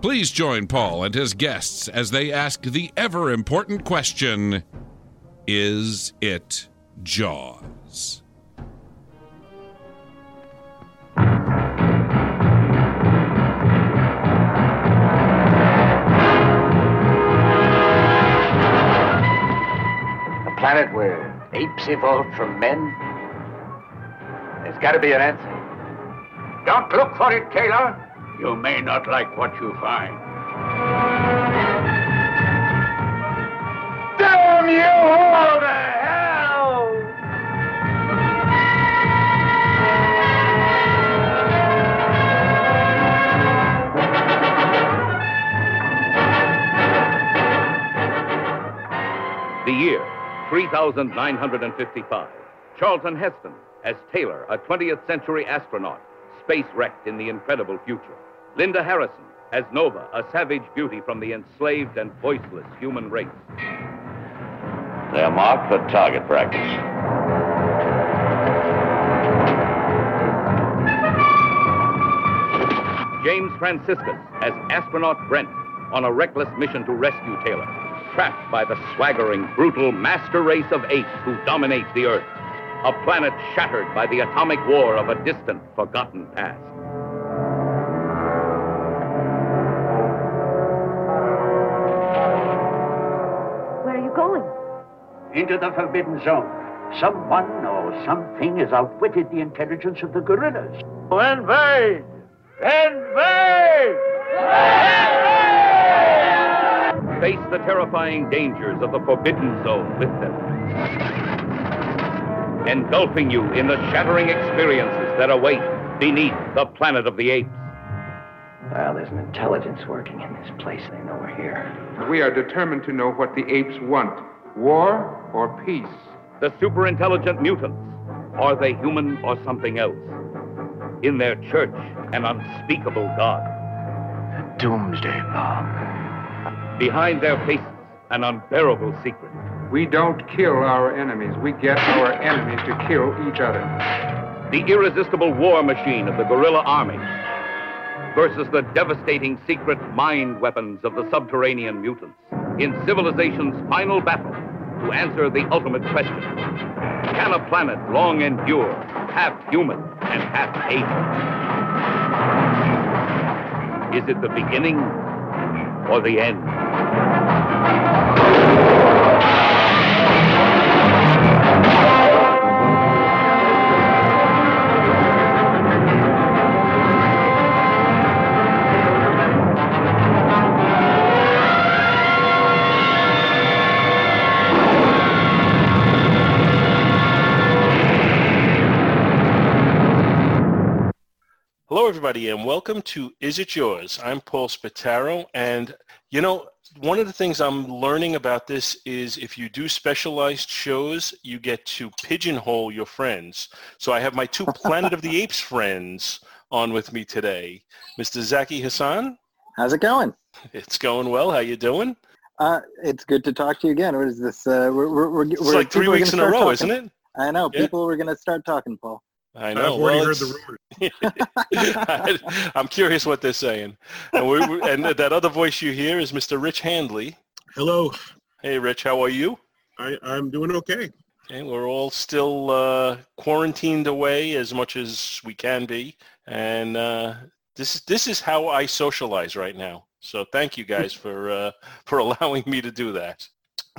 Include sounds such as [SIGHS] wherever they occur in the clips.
Please join Paul and his guests as they ask the ever important question Is it Jaws? A planet where apes evolved from men? There's got to be an answer. Don't look for it, Taylor. You may not like what you find. Damn you all to hell! The year, 3955. Charlton Heston as Taylor, a 20th century astronaut, space wrecked in the incredible future. Linda Harrison as Nova, a savage beauty from the enslaved and voiceless human race. They're marked for target practice. James Franciscus as astronaut Brent on a reckless mission to rescue Taylor, trapped by the swaggering, brutal master race of apes who dominate the Earth. A planet shattered by the atomic war of a distant, forgotten past. Into the Forbidden Zone. Someone or something has outwitted the intelligence of the gorillas. Invade! Invade! Face the terrifying dangers of the Forbidden Zone with them. Engulfing you in the shattering experiences that await beneath the planet of the apes. Well, there's an intelligence working in this place. They know we're here. We are determined to know what the apes want war or peace. The superintelligent mutants. Are they human or something else? In their church, an unspeakable God. Doomsday bomb. Behind their faces, an unbearable secret. We don't kill our enemies. We get our enemies to kill each other. The irresistible war machine of the guerrilla army versus the devastating secret mind weapons of the subterranean mutants in civilization's final battle to answer the ultimate question. Can a planet long endure, half human and half ape? Is it the beginning or the end? Everybody, and welcome to Is It Jaws? I'm Paul Spataro, and you know, one of the things I'm learning about this is if you do specialized shows, you get to pigeonhole your friends. So I have my two Planet of the Apes [LAUGHS] friends on with me today. Mr. Zaki Hasan, How's it going? it's going well. How you doing? Uh, it's good to talk to you again. What is this? Uh, we're, we're, we're, It's we're- like three weeks in a row, talking. isn't it? I know. Yeah. People are going to start talking, Paul. I know. I've already Well, heard the rumors. [LAUGHS] I'm curious what they're saying. And, we, and that other voice you hear is Mr. Rich Handley. Hello, Hey, Rich, how are you? I, I'm doing okay. Okay, we're all still uh, quarantined away as much as we can be, and uh, this is this is how I socialize right now. So thank you guys for uh, for [LAUGHS] allowing me to do that.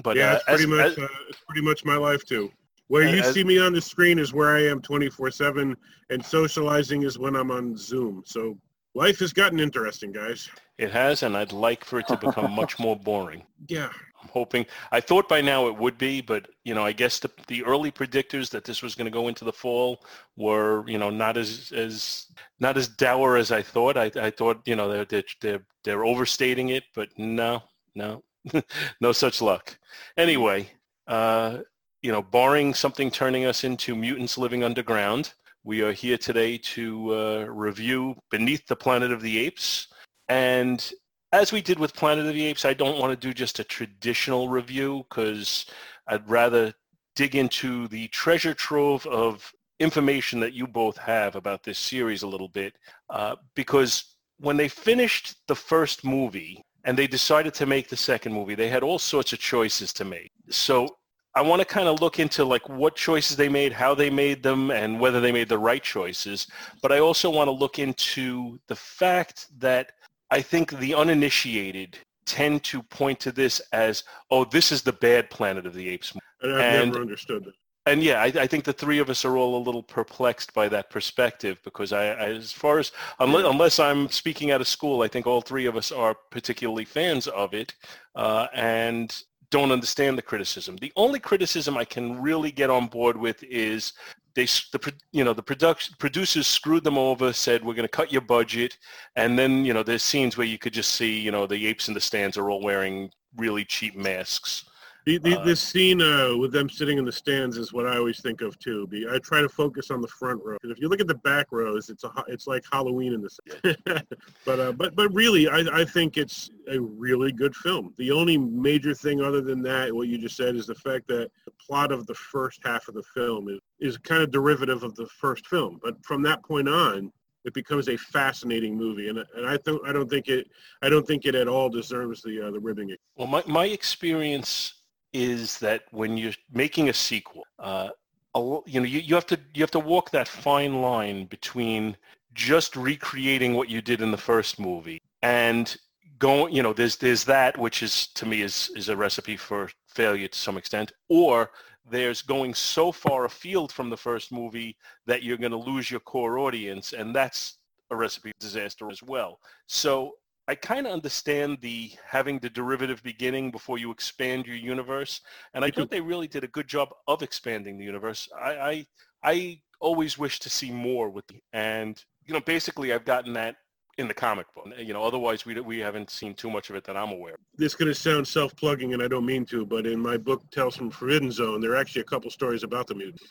But yeah, uh, it's pretty as- much as- uh, it's pretty much my life too. Where you As- see me on the screen is where I am 24/7, and socializing is when I'm on Zoom. So life has gotten interesting, guys. it has, and I'd like for it to become [LAUGHS] much more boring. Yeah, I'm hoping. I thought by now it would be, but you know, I guess the the early predictors that this was going to go into the fall were, you know, not as as not as dour as I thought. I I thought, you know, they're they're they're, they're overstating it, but no, no, [LAUGHS] no such luck. Anyway, uh, you know, barring something turning us into mutants living underground, we are here today to uh, review Beneath the Planet of the Apes. And as we did with Planet of the Apes, I don't want to do just a traditional review because I'd rather dig into the treasure trove of information that you both have about this series a little bit. Uh, because when they finished the first movie and they decided to make the second movie, they had all sorts of choices to make. So I want to kind of look into like what choices they made, how they made them, and whether they made the right choices. But I also want to look into the fact that I think the uninitiated tend to point to this as, oh, this is the bad Planet of the Apes. and I've And- never understood that. And yeah, I, I think the three of us are all a little perplexed by that perspective because I, I as far as unless, unless I'm speaking out of school, I think all three of us are particularly fans of it uh, and don't understand the criticism. The only criticism I can really get on board with is they the you know the production producers screwed them over, said we're going to cut your budget, and then you know there's scenes where you could just see you know the apes in the stands are all wearing really cheap masks. The, the, Uh, this scene uh, with them sitting in the stands is what I always think of too. Be, I try to focus on the front row 'Cause if you look at the back rows, it's a it's like Halloween in the [LAUGHS] but uh, but but really, I, I think it's a really good film. The only major thing other than that, what you just said, is the fact that the plot of the first half of the film is is kind of derivative of the first film. But from that point on, it becomes a fascinating movie, and and I don't I don't think it I don't think it at all deserves the uh, the ribbing. Well, my, my experience is that when you're making a sequel, uh, you know, you, you have to you have to walk that fine line between just recreating what you did in the first movie and going, you know, there's there's that which is to me is is a recipe for failure to some extent, or there's going so far afield from the first movie that you're going to lose your core audience, and that's a recipe disaster as well. So I kind of understand the having the derivative beginning before you expand your universe, and I thought they really did a good job of expanding the universe. I I, I always wish to see more with the, and you know basically I've gotten that in the comic book. You know, otherwise we we haven't seen too much of it that I'm aware. of. this is going to sound self-plugging, and I don't mean to, but in my book, Tales from Forbidden Zone, there are actually a couple stories about the mutant.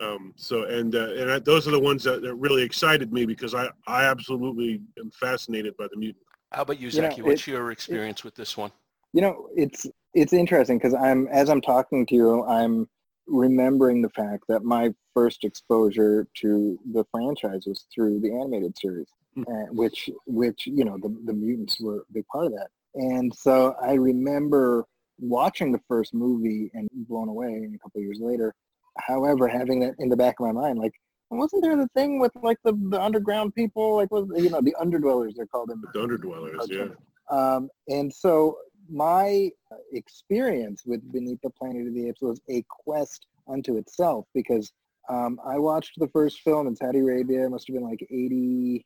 Um, so, and uh, and I, those are the ones that, that really excited me because I, I absolutely am fascinated by the mutant. How about you, You know, Zaki? What's it- your experience with this one? You know, it's it's interesting because I'm as I'm talking to you, I'm remembering the fact that my first exposure to the franchise was through the animated series, Hmm. uh, which which you know the the mutants were a big part of that, and so I remember watching the first movie and blown away. And a couple of years later, however, having that in the back of my mind, like. Wasn't there the thing with like the, the underground people, like was you know the underdwellers they're called in The Underdwellers, yeah. um, and so my experience with Beneath the Planet of the Apes was a quest unto itself because um, I watched the first film in Saudi Arabia. It must have been like 88,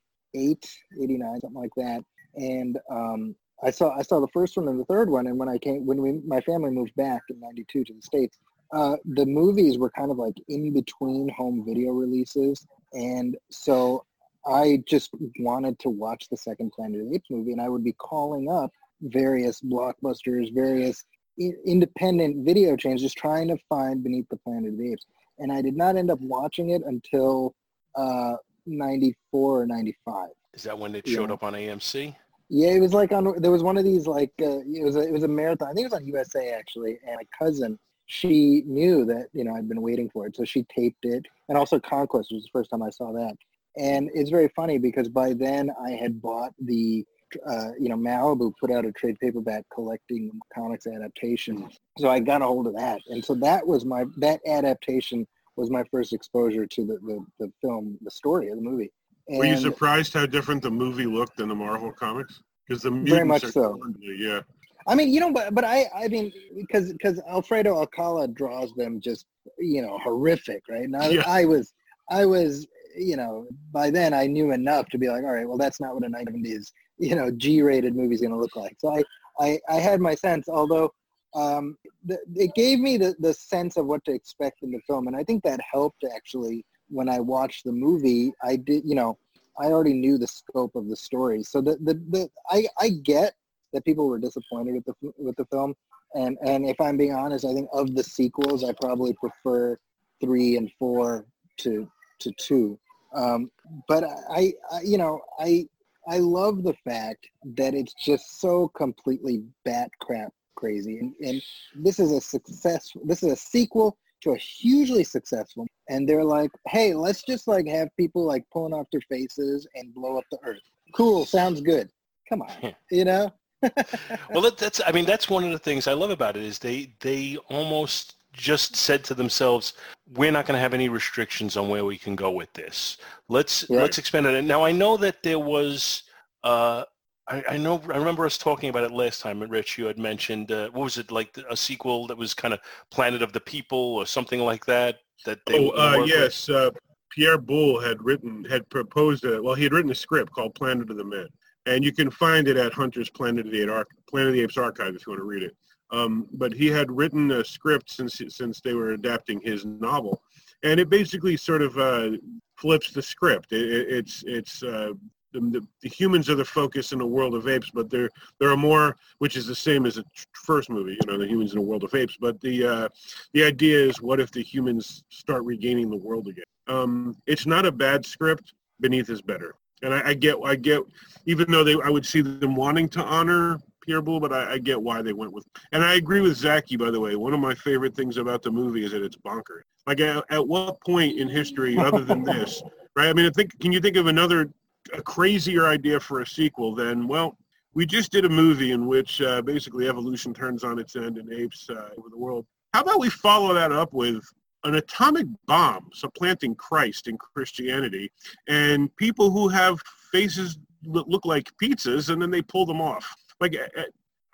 89, something like that. And um, I saw I saw the first one and the third one. And when I came, when we my family moved back in '92 to the states, uh, the movies were kind of like in between home video releases, and so I just wanted to watch the second Planet of the Apes movie, and I would be calling up various blockbusters, various i- independent video chains, just trying to find Beneath the Planet of the Apes. And I did not end up watching it until uh, 94 or 95. Is that when it Yeah. showed up on AMC? Yeah, it was like on. There was one of these like uh, it was a, it was a marathon. I think it was on USA actually, and my cousin she knew that you know I'd been waiting for it, so she taped it. And also Conquest was the first time I saw that. And it's very funny because by then I had bought the uh, you know Malibu put out a trade paperback collecting comics adaptations, so I got a hold of that. And so that was my that adaptation was my first exposure to the the, the film, the story of the movie. Were you surprised how different the movie looked than the Marvel comics? Because the mutants Very much are so. yeah. I mean, you know, but but I I mean, because because Alfredo Alcala draws them just you know horrific, right? I, Yeah. I was I was you know by then I knew enough to be like, all right, well that's not what a 90s you know G-rated movie is going to look like. So I I I had my sense, although um, the, it gave me the the sense of what to expect in the film, and I think that helped actually when I watched the movie. I did you know I already knew the scope of the story, so the the, the I I get that people were disappointed with the with the film. And and if I'm being honest, I think of the sequels, I probably prefer three and four to to two. Um, but I, I you know I I love the fact that it's just so completely bat crap crazy. And, and this is a success. This is a sequel to a hugely successful. And they're like, hey, let's just like have people like pulling off their faces and blow up the earth. Cool, sounds good. Come on, [LAUGHS] you know. Well, that, that's I mean that's one of the things I love about it is they they almost just said to themselves, we're not going to have any restrictions on where we can go with this. Let's Right. let's expand it. Now I know that there was. Uh, I, I know. I remember us talking about it last time. Rich, you had mentioned uh, what was it like a sequel that was kind of Planet of the People or something like that. That they Oh, uh, yes. Uh, Pierre Boulle had written, had proposed a, well, he had written a script called Planet of the Men. And you can find it at Hunter's Planet of the, Apes Planet of the Apes archive if you want to read it. Um, but he had written a script since, since they were adapting his novel. And it basically sort of uh, flips the script. It, it, it's, it's, uh, the, the, humans are the focus in a world of apes, but there there are more, which is the same as the first movie, you know, the humans in a world of apes. But the uh, the idea is, what if the humans start regaining the world again? Um, it's not a bad script. Beneath is better, and I, I get I get even though they I would see them wanting to honor Pierre Boulle, but I, I get why they went with. And I agree with Zaki, by the way. One of my favorite things about the movie is that it's bonkers. Like at, at what point in history, other than [LAUGHS] this, right? I mean, I think can you think of another a crazier idea for a sequel than well? We just did a movie in which uh, basically evolution turns on its end and apes uh, over the world. How about we follow that up with an atomic bomb supplanting Christ in Christianity, and people who have faces that look like pizzas, and then they pull them off. Like uh,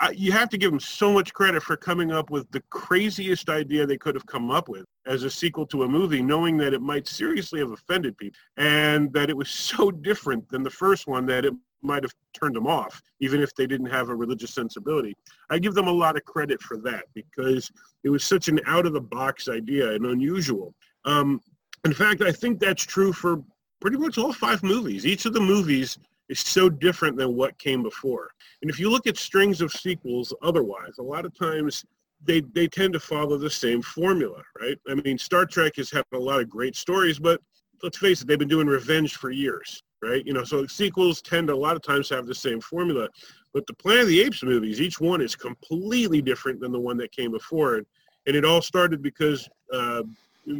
I, you have to give them so much credit for coming up with the craziest idea they could have come up with as a sequel to a movie, knowing that it might seriously have offended people, and that it was [LAUGHS] so different than the first one that it might have turned them off, even if they didn't have a religious sensibility. I give them a lot of credit for that because it was such an out-of-the-box idea and unusual. Um, in fact, I think that's true for pretty much all five movies. Each of the movies is so different than what came before. And if you look at strings of sequels otherwise, a lot of times they, they tend to follow the same formula, right? I mean, Star Trek has had a lot of great stories, but let's face it, they've been doing revenge for years, right? You know, so sequels tend to a lot of times have the same formula. But the Planet of the Apes movies, each one is completely different than the one that came before. And, and it all started because uh,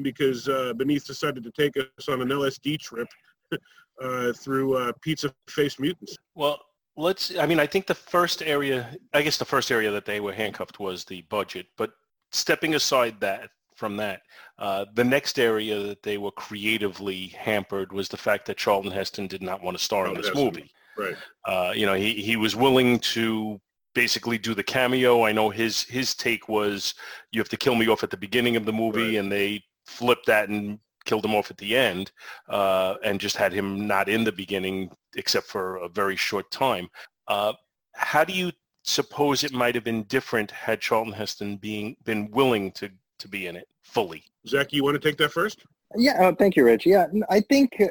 because uh, Beneath decided to take us on an LSD trip [LAUGHS] uh, through uh, pizza-faced mutants. Well, let's. I mean, I think the first area. I guess the first area that they were handcuffed was the budget. But stepping aside that from that, uh, the next area that they were creatively hampered was the fact that Charlton Heston did not want to star in this Heston. movie. Right. Uh, you know, he, he was willing to basically do the cameo. I know his his take was you have to kill me off at the beginning of the movie, Right. and they flipped that and killed him off at the end, uh, and just had him not in the beginning except for a very short time. Uh, how do you suppose it might have been different had Charlton Heston being been willing to to be in it fully? Zach, you want to take that first? Yeah, oh, thank you, Rich. Yeah, I think uh,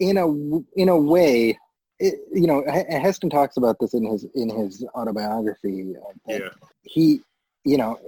in a in a way, it, you know, H- Heston talks about this in his in his autobiography. Uh, Yeah. he, you know,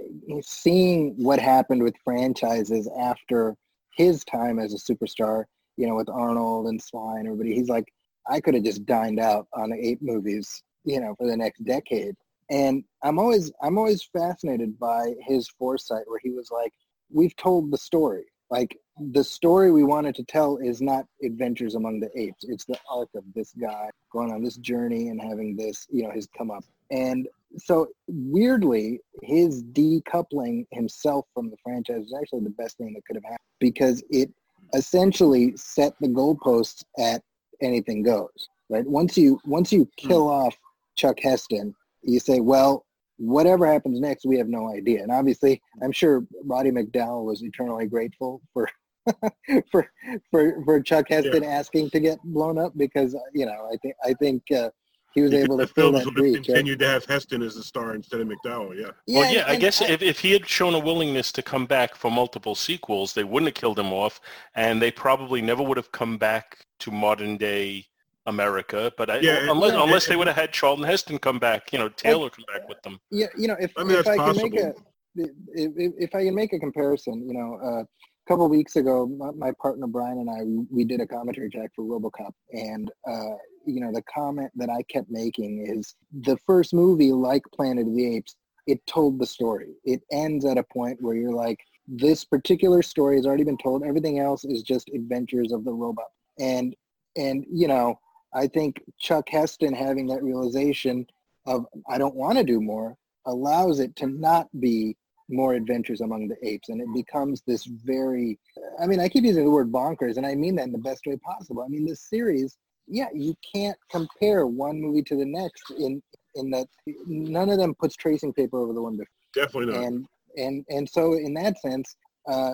seeing what happened with franchises after his time as a superstar, you know, with Arnold and Sly and everybody, he's like, I could have just dined out on eight movies, you know, for the next decade. And I'm always I'm always fascinated by his foresight, where he was like, "We've told the story. Like the story we wanted to tell is not Adventures Among the Apes. It's the arc of this guy going on this journey and having this, you know, his come up. And so weirdly, his decoupling himself from the franchise is actually the best thing that could have happened because it essentially set the goalposts at anything goes. Right. Once you once you kill mm. off Chuck Heston, you say, well, whatever happens next, we have no idea. And obviously, I'm sure Roddy McDowall was eternally grateful for [LAUGHS] for for for Chuck Heston yeah. asking to get blown up because you know I think I think uh, he was able to fill that breach. Continued right? to have Heston as the star instead of McDowall. Yeah. yeah well, yeah. I guess I, if if he had shown a willingness to come back for multiple sequels, they wouldn't have killed him off, and they probably never would have come back to modern day America, but I, yeah, unless yeah, unless they would have had Charlton Heston come back, you know, Taylor come back with them. Yeah, you know, if I, mean, if I can make a if, if, I can make a comparison, you know, uh, a couple weeks ago, my, my, partner Brian and I we, we, did a commentary track for RoboCop, and uh, you know, the comment that I kept making is the first movie, like Planet of the Apes, it told the story. It ends at a point where you're like, this particular story has already been told. Everything else is just adventures of the robot, and and you know I think Chuck Heston having that realization of I don't want to do more allows it to not be more adventures among the apes. And it becomes this very i mean i keep using the word bonkers and i mean that in the best way possible. I mean this series yeah you can't compare one movie to the next in in that none of them puts tracing paper over the one before. Definitely not. And and and so in that sense uh,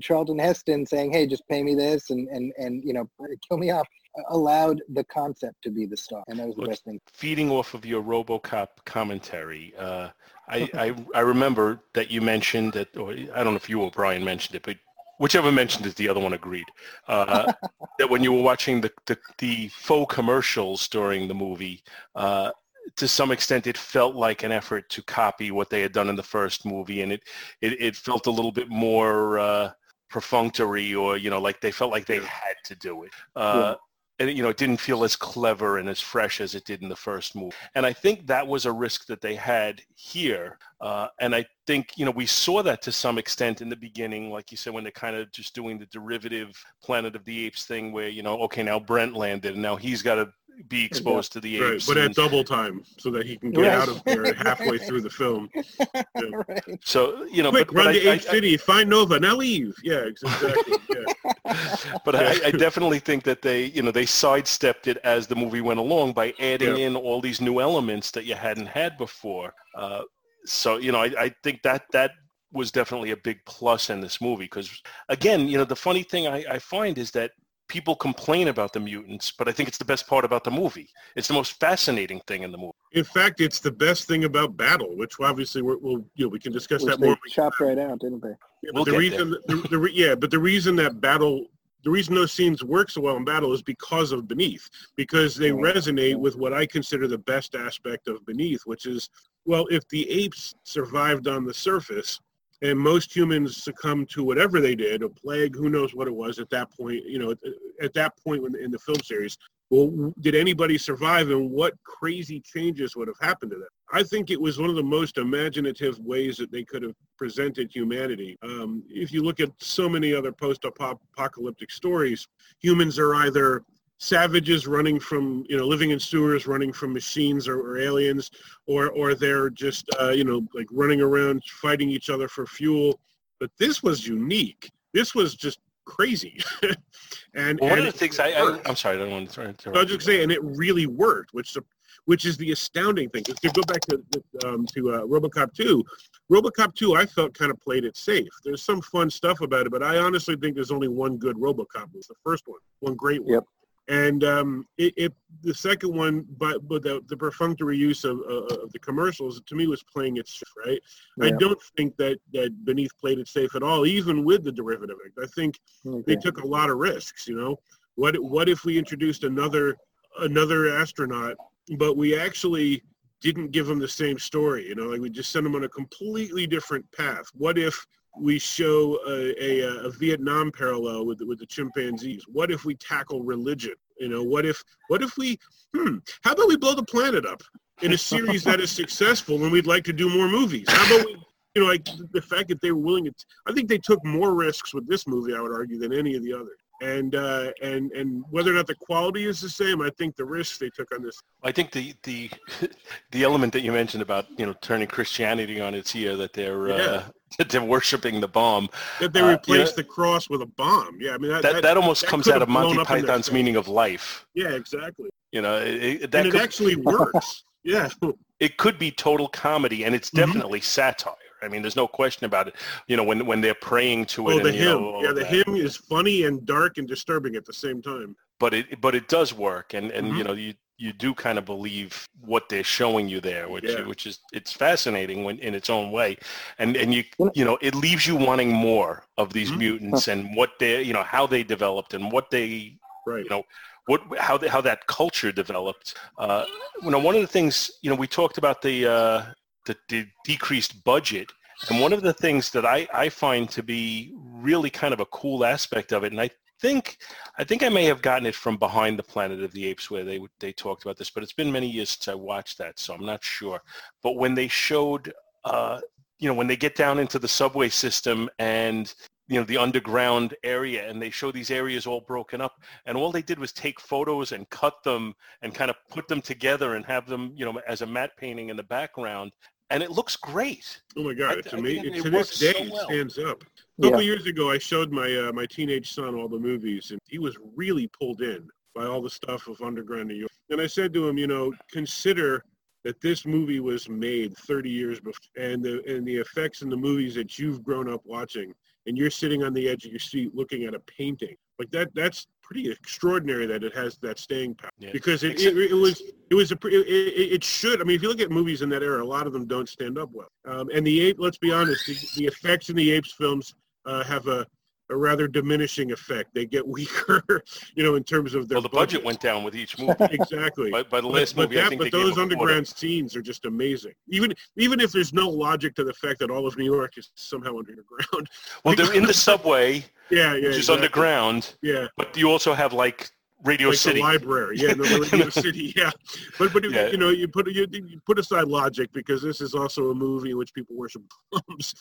Charlton Heston saying, "Hey, just pay me this and and and you know kill me off," allowed the concept to be the star, and that was the best thing. Feeding off of your RoboCop commentary, uh, I, I I remember that you mentioned that, or I don't know if you or Brian mentioned it, but whichever mentioned it, the other one agreed. Uh, [LAUGHS] that when you were watching the, the, the faux commercials during the movie, uh, to some extent it felt like an effort to copy what they had done in the first movie and it it, it felt a little bit more uh, perfunctory or you know like they felt like they had to do it uh, and you know it didn't feel as clever and as fresh as it did in the first movie and i think that was a risk that they had here uh, and i think you know we saw that to some extent in the beginning like you said when they're kind of just doing the derivative planet of the apes thing where you know okay now brent landed and now he's got to be exposed to the right, apes. But at double time, so that he can get right. out of there [LAUGHS] halfway through the film. [LAUGHS] Yeah. right. So you know, quick, but, run but to I, Ape I, City, I, find Nova, now leave. Yeah, exactly. Yeah. [LAUGHS] [LAUGHS] but I, I, definitely think that they, you know, they sidestepped it as the movie went along by adding yeah. in all these new elements that you hadn't had before. Uh, so you know, I, I think that that was definitely a big plus in this movie because again you know the funny thing I, I, find is that people complain about the mutants, but I think it's the best part about the movie. It's the most fascinating thing in the movie. In fact, it's the best thing about Battle, which obviously we will you know we can discuss which that more. Chopped right out, didn't they? Yeah, but we'll the reason, the, the, yeah, but the reason that Battle, the reason those scenes work so well in Battle is because of Beneath, because they resonate with what I consider the best aspect of Beneath, which is well, if the apes survived on the surface and most humans succumbed to whatever they did, a plague, who knows what it was at that point, you know, at that point in the film series. Well, did anybody survive and what crazy changes would have happened to them? I think it was one of the most imaginative ways that they could have presented humanity. Um, if you look at so many other post-apocalyptic stories, humans are either savages running from you know living in sewers running from machines or, or aliens or or they're just uh, you know like running around fighting each other for fuel but this was unique this was just crazy. [LAUGHS] And well, one and of the things I, I am sorry i don't want to interrupt. I was just saying and it really worked which which is the astounding thing. To go back to um, to uh, robocop 2 robocop 2 i felt kind of played it safe. There's some fun stuff about it but i honestly think there's only one good robocop. It was the first one one great one. Yep and um, it, it, the second one, but but the, the perfunctory use of, uh, of the commercials to me was playing it safe, right? Yeah. I don't think that that Beneath played it safe at all, even with the derivative. act. I think okay. they took a lot of risks. You know, what what if we introduced another another astronaut, but we actually didn't give them the same story? You know, like we just sent them on a completely different path. What if we show a, a, a, Vietnam parallel with with the chimpanzees? What if we tackle religion? You know, what if what if we hmm, how about we blow the planet up? in a series that is successful, and we'd like to do more movies. How about we, you know, like the fact that they were willing to? I think they took more risks with this movie, I would argue, than any of the others. And uh, and and whether or not the quality is the same, I think the risks they took on this. I think the the [LAUGHS] the element that you mentioned about you know turning Christianity on its ear that they're Yeah. uh, [LAUGHS] that they're worshiping the bomb That they Uh, replaced know- the cross with a bomb. Yeah, I mean that that that almost that comes out of Monty blown up in their Python's meaning of life. Yeah, exactly. You know, it, it- that and could, it actually [LAUGHS] works. yeah. it could be total comedy, and it's Mhm. definitely satire. I mean, there's no question about it. You know, when when they're praying to it, Oh, and, the you hymn. know, yeah, the that. hymn is funny and dark and disturbing at the same time. but it but it does work, and and Mhm. you know you you do kind of believe what they're showing you there, which Yeah. which is it's fascinating when in its own way, and and you you know it leaves you wanting more of these Mhm. mutants and what they you know how they developed and what they Right. you know what how they, how that culture developed. Uh, you know, one of the things you know we talked about the uh, the, the decreased budget, and one of the things that I I find to be really kind of a cool aspect of it, and I think I think I may have gotten it from Behind the Planet of the Apes where they they talked about this, but it's been many years since I watched that, so I'm not sure. But when they showed, uh, you know, when they get down into the subway system and you know the underground area and they show these areas all broken up and all they did was take photos and cut them and kind of put them together and have them you know as a matte painting in the background and it looks great Oh my God, I- it's I amazing. think it To works this so day, it well. stands up. A Yeah. couple years ago, I showed my uh, my teenage son all the movies, and he was really pulled in by all the stuff of Underground New York. And I said to him, you know, consider that this movie was made 30 years before, and the and the effects in the movies that you've grown up watching, and you're sitting on the edge of your seat looking at a painting like that. That's pretty extraordinary that it has that staying power Yeah. because it, it, it was it was a it, it, should i mean if you look at movies in that era a lot of them don't stand up well um, and the ape let's be honest the, the effects in the apes films uh, have a, a rather diminishing effect. They get weaker [LAUGHS] you know in terms of their well the budget budgets. went down with each movie. Exactly. By, by the but, last but movie i that- think but those underground scenes are just amazing. Even even if there's no logic to the fact that all of new york is somehow underground. Well they're in the [LAUGHS] subway yeah yeah which is underground yeah. but you also have like radio like city the library. Yeah, no, [LAUGHS] radio city. Yeah, but but Yeah. you know, you put you, you put aside logic because this is also a movie in which people worship bums.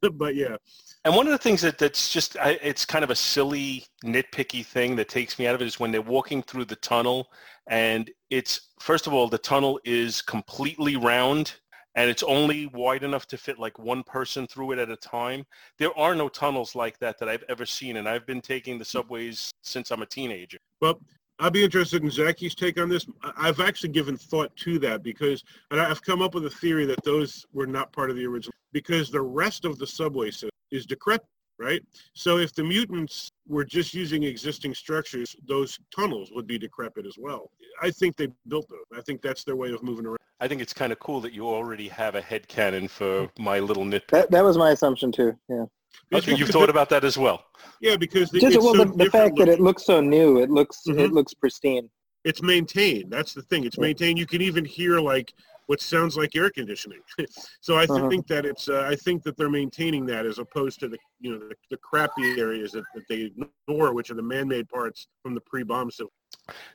but, [LAUGHS] but yeah, And one of the things that that's just I, it's kind of a silly nitpicky thing that takes me out of it is when they're walking through the tunnel and it's first of all the tunnel is completely round and it's only wide enough to fit like one person through it at a time. There are no tunnels like that that I've ever seen and I've been taking the hmm. subways since I'm a teenager. well. I'd be interested in Zaki's take on this. I've actually given thought to that because and I've come up with a theory that those were not part of the original because the rest of the subway system is decrepit, right? So if the mutants were just using existing structures, those tunnels would be decrepit as well. I think they built those. I think that's their way of moving around. I think it's kind of cool that you already have a head canon for my little nitpick. That that was my assumption too. Yeah. Okay, you've thought about that as well. Yeah, because it- Just it's well, so the, the different fact that it looks so new, it looks it Mhm. looks pristine. it's maintained. That's the thing. It's maintained. You can even hear like what sounds like air conditioning. [LAUGHS] so I th- Uh-huh. think that it's. Uh, I think that they're maintaining that as opposed to the you know the, the crappy areas that, that they ignore, which are the man-made parts from the pre-bomb. So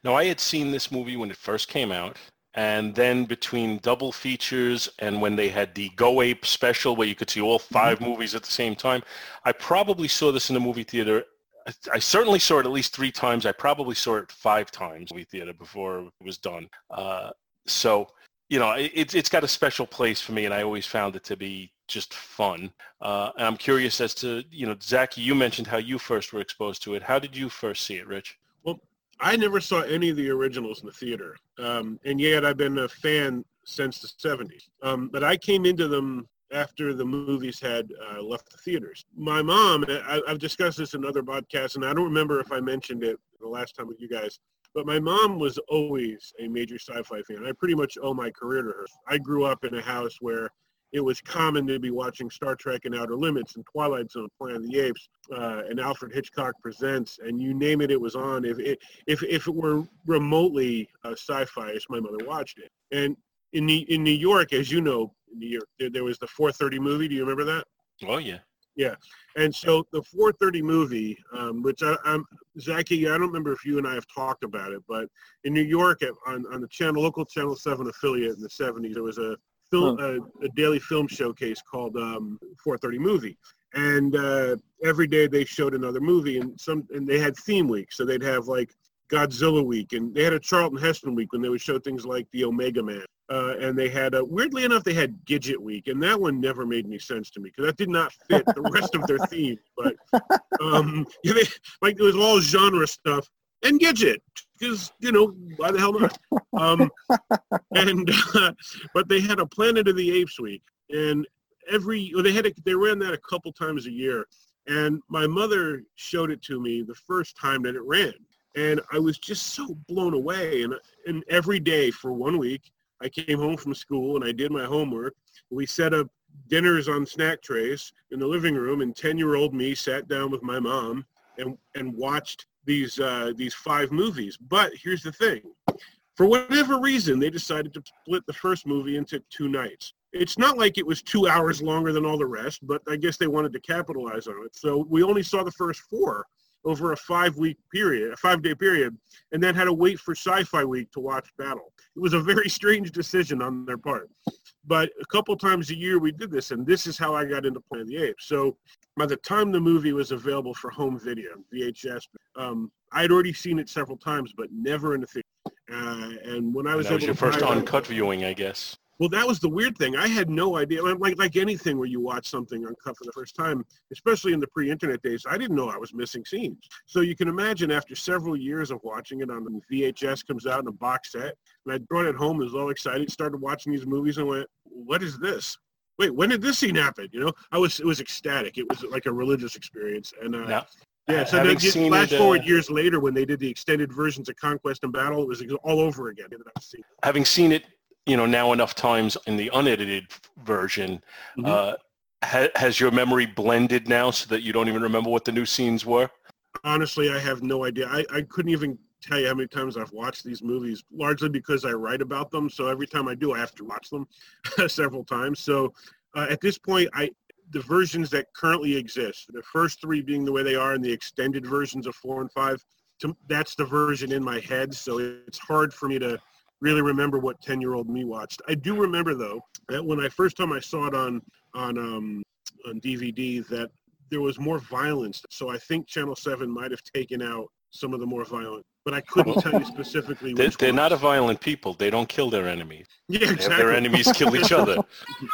Now, I had seen this movie when it first came out, and then between double features and when they had the Go Ape special where you could see all 5 movies at the same time, I probably saw this in a movie theater. I, I certainly saw it at least three times. I probably saw it five times in the movie theater before it was done. Uh, so, you know, it, it's- it's got a special place for me, and I always found it to be just fun. Uh, and I'm curious as to, you know, Zach, you mentioned how you first were exposed to it. How did you first see it, Rich? Well, I never saw any of the originals in the theater, um, and yet I've been a fan since the '70s. Um, but I came into them after the movies had uh, left the theaters. My mom, I, I've discussed this in other podcasts, and I don't remember if I mentioned it the last time with you guys. But my mom was always a major sci-fi fan. I pretty much owe my career to her. I grew up in a house where it was common to be watching Star Trek and Outer Limits and Twilight Zone, Planet of the Apes, uh, and Alfred Hitchcock Presents, and you name it, it was on. If it if if it were remotely uh, sci-fi, my mother watched it. And in the in New York, as you know, in New York, there, there was the 4:30 movie. Do you remember that? Oh, yeah. Yeah, and so the 4:30 movie, um, which I, I'm Zaki, I don't remember if you and I have talked about it, but in New York, at, on on the channel, local Channel Seven affiliate in the 70s, there was a film, a, a daily film showcase called um, 4:30 Movie, and uh, every day they showed another movie, and some and they had theme week, so they'd have like Godzilla week, and they had a Charlton Heston week when they would show things like the Omega Man. Uh, and they had, a, weirdly enough, they had Gidget Week, and that one never made any sense to me because that did not fit the rest of their [LAUGHS] theme. But um, [LAUGHS] yeah, they, like it was all genre stuff and Gidget, because you know why the hell not? Um, [LAUGHS] and uh, but they had a Planet of the Apes week, and every well, they had a, they ran that a couple times a year, and my mother showed it to me the first time that it ran, and I was just so blown away. And and every day for one week, I came home from school and I did my homework. We set up dinners on snack trays in the living room, and ten-year-old me sat down with my mom and and watched these uh, these five movies. But here's the thing: for whatever reason, they decided to split the first movie into two nights. It's not like it was two hours longer than all the rest, but I guess they wanted to capitalize on it. So we only saw the first four over a five-week period, a five-day period, and then had to wait for Sci-Fi Week to watch Battle. It was a very strange decision on their part. But a couple times a year we did this, and this is how I got into Planet of the Apes. So by the time the movie was available for home video, VHS, um, I had already seen it several times, but never in the theater. Uh, and when I was that was your to first uncut viewing, I guess. Well, that was the weird thing. I had no idea. Like like anything where you watch something uncut for the first time, especially in the pre-internet days, I didn't know I was missing scenes. So you can imagine after several years of watching it on the VHS comes out in a box set, and I brought it home, was all excited, started watching these movies, and went, "What is this? Wait, when did this scene happen?" You know, I was it was ecstatic. It was like a religious experience, and uh, Now, yeah. So then just flash it, uh, forward years later when they did the extended versions of Conquest and Battle, it was all over again. having seen it, you know, now enough times in the unedited version, Mhm. uh, ha- has your memory blended now so that you don't even remember what the new scenes were? honestly, I have no idea. I, I couldn't even tell you how many times I've watched these movies, largely because I write about them. So every time I do, I have to watch them [LAUGHS] several times. So uh, at this point, I the versions that currently exist, the first three being the way they are, and the extended versions of four and five, to, that's the version in my head. So it's hard for me to really remember what 10 year old me watched. I do remember though that when I first time I saw it on on um, on DVD that there was more violence. So I think Channel 7 might have taken out some of the more violent, but I couldn't tell you specifically They're, which they're ones. not a violent people. They don't kill their enemies. Yeah, They have exactly. their enemies kill each other.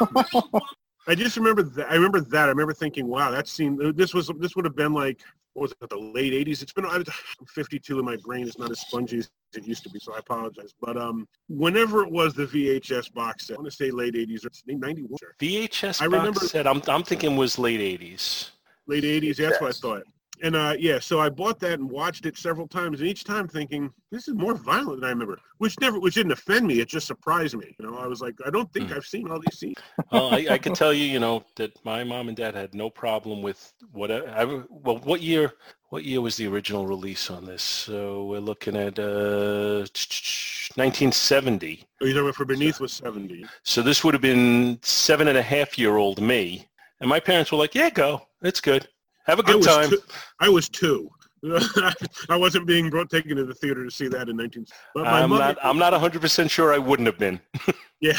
[LAUGHS] [LAUGHS] I just remember that. I remember that. I remember thinking, wow, that scene. This was. This would have been like, what was it, the late '80s? It's been. I'm [SIGHS] 52, and my brain is not as spongy as it used to be, so I apologize. But um, whenever it was the VHS box set, I want to say late '80s or 91. VHS I box remember- set, I'm, I'm thinking was late 80s. late '80s. That's what I thought. And uh, yeah, so I bought that and watched it several times, and each time thinking this is more violent than I remember, which never, which didn't offend me. It just surprised me. You know, I was like, I don't think Hmm. I've seen all these scenes. [LAUGHS] Well, I, I can tell you, you know, that my mom and dad had no problem with whatever. I, well, what year? What year was the original release on this? So we're looking at uh, 1970. Oh, you about for beneath was 70. So this would have been seven and a half year old me, and my parents were like, "Yeah, go. It's good. Have a good was time." Two, I was two. [LAUGHS] I wasn't being brought taken to the theater to see that in 19. But my I'm mother, not. I'm not 100 percent sure I wouldn't have been. [LAUGHS] Yeah,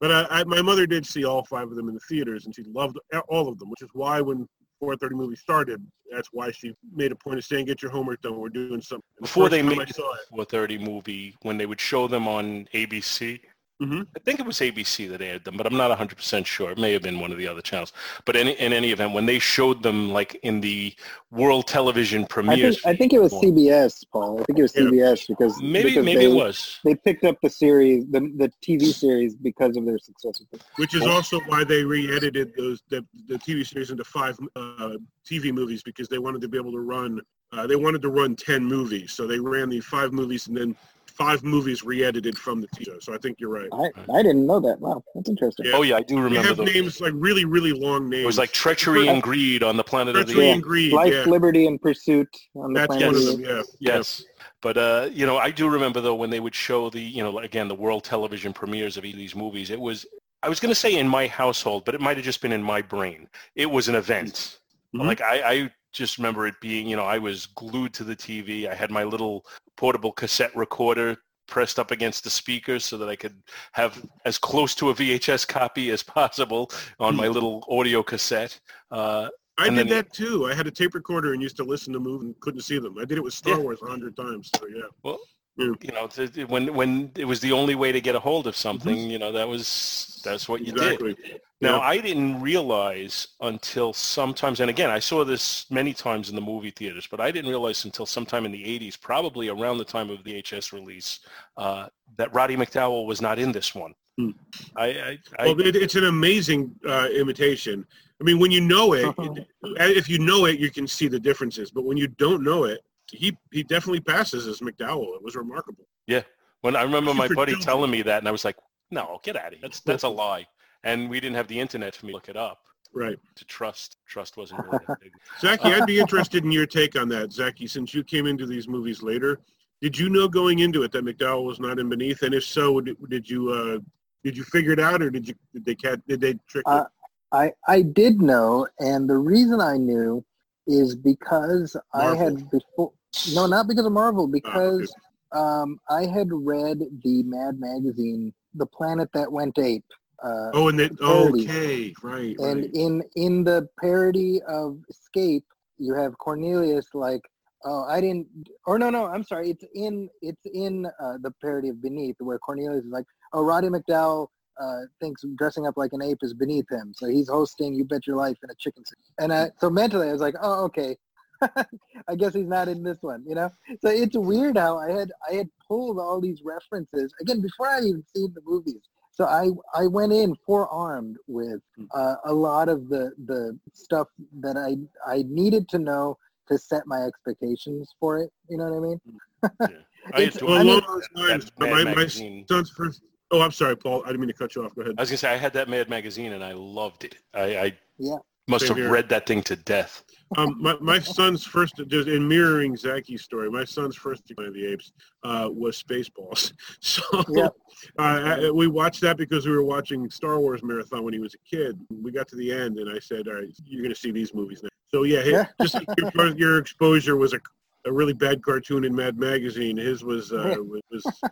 but I, I, my mother did see all five of them in the theaters, and she loved all of them, which is why when 4:30 movie started, that's why she made a point of saying, "Get your homework done. We're doing something." And Before first they made I it, 430 movie when they would show them on ABC. Mhm. I think it was ABC that aired them, but I'm not 100% sure. It may have been one of the other channels. But in, in any event, when they showed them like in the world television I think I think it was CBS, Paul. I think it was CBS because maybe because maybe they, it was. they picked up the series, the the TV series because of their success which is also why they re-edited those the, the TV series into five uh, TV movies because they wanted to be able to run. Uh, they wanted to run 10 movies, so they ran the five movies and then five movies re-edited from the TV. So I think you're right. I I didn't know that. Wow, that's interesting. Yeah. Oh yeah, I do They remember have those. names like really, really long names. It was like treachery and greed on the planet of the Treachery and Greed. Life, yeah. Liberty, and Pursuit on the That's planet. one of of the- Yeah. Yes. But uh, you know, I do remember though when they would show the, you know, again the world television premieres of these movies. It was, I was going to say in my household, but it might have just been in my brain. It was an event. Mhm. Like I, I just remember it being, you know, I was glued to the TV. I had my little portable cassette recorder pressed up against the speakers so that I could have as close to a VHS copy as possible on my little audio cassette. Uh, I did then- that too. I had a tape recorder and used to listen to movies and couldn't see them. I did it with Star Yeah. Wars a hundred times. So yeah. well. You know, when when it was the only way to get a hold of something, you know, that was that's what you did. Now, Yeah. I didn't realize until sometimes, and again, I saw this many times in the movie theaters, but I didn't realize until sometime in the 80s, probably around the time of the VHS release, uh, that Roddy McDowall was not in this one. Hmm. I, I, I Well, it, it's an amazing uh, imitation. I mean, when you know it- [LAUGHS] if you know it, you can see the differences. But when you don't know it, he he definitely passes as McDowall. It was remarkable. Yeah, when I remember my buddy telling me that, and I was like, no, get out of here. That's, that's a lie. And we didn't have the internet for me to look it up Right. to trust. Trust wasn't really that big. Zaki, I'd be [LAUGHS] interested in your take on that. Zaki, since you came into these movies later, did you know going into it that McDowall was not in Beneath? And if so, did, did you uh, did you figure it out, or did you did they cat did they trick you? Uh, I I did know, and the reason I knew is because I had before. No, not because of Marvel. Because um, I had read the Mad magazine, "The Planet That Went Ape." Uh, oh, and then parody. okay, right, and right. in in the parody of Escape, you have Cornelius like, oh, I didn't, or no, no, I'm sorry, it's in it's in uh, the parody of Beneath where Cornelius is like, oh, Roddy McDowall uh, thinks dressing up like an ape is beneath him, so he's hosting You Bet Your Life in a chicken suit, and I, so mentally I was like, oh, okay. [LAUGHS] I guess he's not in this one, you know. So it's weird how I had I had pulled all these references again before I even seen the movies. So I I went in forearmed with uh, a lot of the the stuff that I I needed to know to set my expectations for it. You know what I mean? [LAUGHS] I Well, I mean- along those lines, my, my son's first. Oh, I'm sorry, Paul. I didn't mean to cut you off. Go ahead. I was gonna say I had that Mad magazine and I loved it. I, I Yeah. Must have read that thing to death. Um, my, my son's first, just in mirroring Zaki's story, my son's first Planet of the Apes uh, was Spaceballs. [LAUGHS] So Yep. uh, I, we watched that because we were watching Star Wars marathon when he was a kid. We got to the end, and I said, "All right, you're going to see these movies now." So yeah, hey, Yeah. [LAUGHS] just your, your exposure was a, a really bad cartoon in Mad Magazine. His was uh, was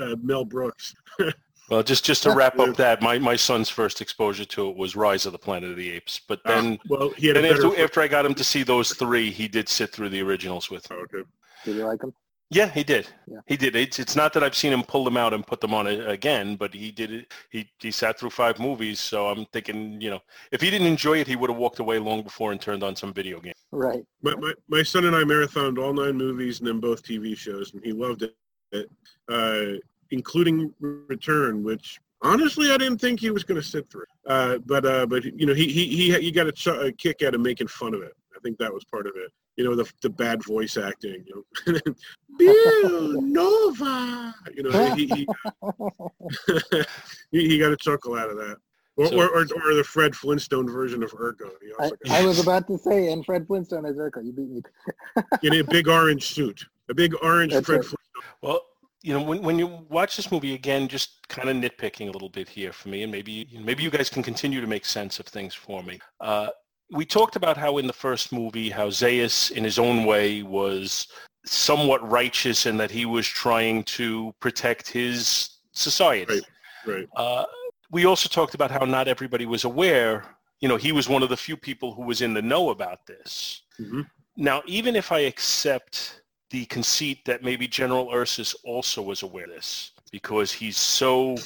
uh, Mel Brooks. [LAUGHS] Well, just just to wrap up that, my, my son's first exposure to it was Rise of the Planet of the Apes. But then, well, he had then better. after, after I got him to see those three, he did sit through the originals with. Oh, okay. Did you like them? Yeah, he did. Yeah. He did. It's it's not that I've seen him pull them out and put them on a, again, but he did it. He he sat through five movies, so I'm thinking, you know, if he didn't enjoy it, he would have walked away long before and turned on some video game. Right. My, my, my son and I marathoned all nine movies and then both TV shows, and he loved it, uh, including Return, which honestly I didn't think he was going to sit through. Uh, but uh, but you know he he he, he got a, ch- a kick out of making fun of it. I think that was part of it. You know the the bad voice acting. You know, [LAUGHS] Bill Nova. You know he he, he, [LAUGHS] he got a chuckle out of that. Or, So- or, or, or the Fred Flintstone version of Urko. He I, I was [LAUGHS] about to say, and Fred Flintstone as Urkel. You beat me. in a big orange suit, a big orange That's Fred right. Flintstone. Well, you know, when, when you watch this movie again, just kind of nitpicking a little bit here for me, and maybe maybe you guys can continue to make sense of things for me. Uh, we talked about how in the first movie, how Zaius, in his own way, was somewhat righteous and that he was trying to protect his society. Right. Right. Uh, we also talked about how not everybody was aware. You know, he was one of the few people who was in the know about this. Mhm. Now, even if I accept the conceit that maybe General Ursus also was aware of this because he's so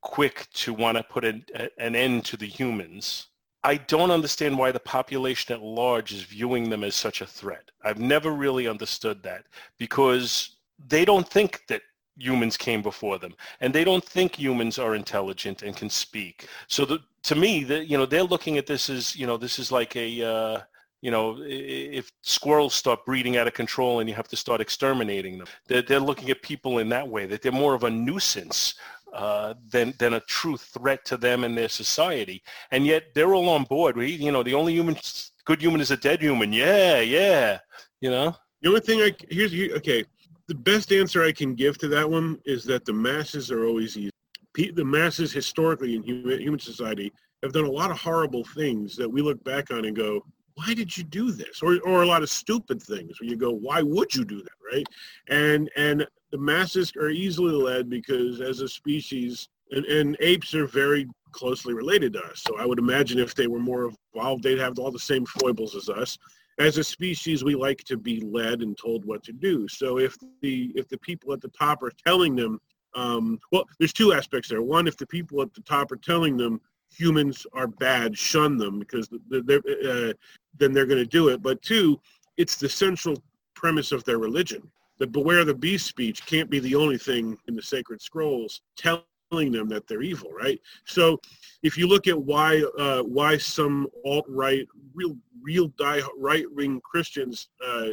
quick to want to put an, an end to the humans, I don't understand why the population at large is viewing them as such a threat. I've never really understood that because they don't think that humans came before them and they don't think humans are intelligent and can speak. So the, to me, the, you know, they're looking at this as, you know, this is like a, uh, you know, if squirrels start breeding out of control and you have to start exterminating them, they're, they're looking at people in that way, that they're more of a nuisance uh, than, than a true threat to them and their society. And yet they're all on board. We, you know, the only human, good human is a dead human. Yeah, yeah. You know? The only thing I here's here, okay. The best answer I can give to that one is that the masses are always easy. The masses historically in human, human society have done a lot of horrible things that we look back on and go, why did you do this? Or, or a lot of stupid things where you go, why would you do that, right? And and the masses are easily led because as a species, and, and apes are very closely related to us. So I would imagine if they were more evolved, they'd have all the same foibles as us. As a species, we like to be led and told what to do. So if the if the people at the top are telling them, um, well, there's two aspects there. One, if the people at the top are telling them humans are bad, shun them because they're, uh, then they're going to do it. But two, it's the central premise of their religion. The beware the beast speech can't be the only thing in the sacred scrolls telling them that they're evil, right? So if you look at why uh, why some alt right, real real die right wing Christians uh,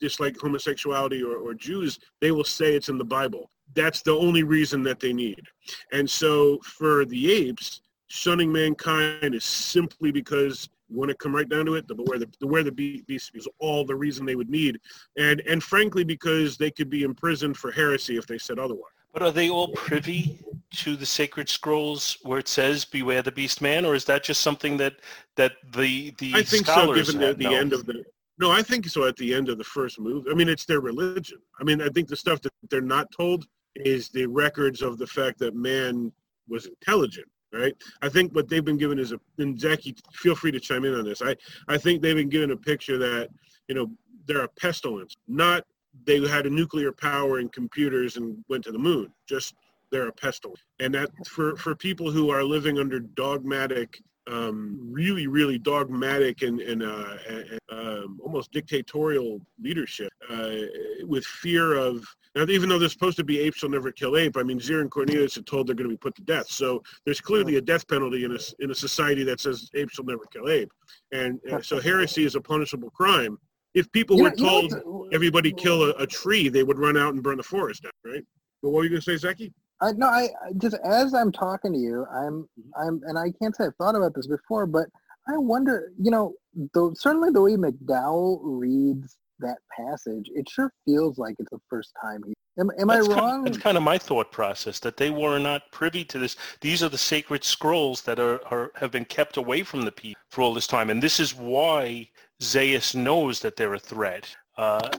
dislike homosexuality or, or Jews, they will say it's in the Bible. That's the only reason that they need. And so for the apes, shunning mankind is simply because you want to come right down to it, the where the, the where the beast is all the reason they would need, and and frankly because they could be imprisoned for heresy if they said otherwise. But are they all privy to the sacred scrolls where it says "Beware the beast man," or is that just something that that the the I think so, given the, the end of the. No, I think so. At the end of the first move, I mean, it's their religion. I mean, I think the stuff that they're not told is the records of the fact that man was intelligent right? I think what they've been given is a, and Zaki, feel free to chime in on this. I, I think they've been given a picture that, you know, they're a pestilence, not they had a nuclear power and computers and went to the moon. Just they're a pestilence. And that for, for people who are living under dogmatic um, really, really dogmatic and, and, uh, and um, almost dictatorial leadership uh, with fear of, now, even though they're supposed to be apes will never kill ape, I mean, Zira and Cornelius are told they're going to be put to death. So there's clearly a death penalty in a, in a society that says apes will never kill ape. And uh, so heresy is a punishable crime. If people were told everybody kill a, a, tree, they would run out and burn the forest down, right? But what were you going to say, Zaki? I no, I just as I'm talking to you, I'm I'm and I can't say I've thought about this before, but I wonder, you know, though certainly the way McDowall reads that passage, it sure feels like it's the first time he Am, am I wrong? Kind of, that's kind of my thought process that they were not privy to this. These are the sacred scrolls that are, are have been kept away from the people for all this time, and this is why Zaius knows that they're a threat. Uh,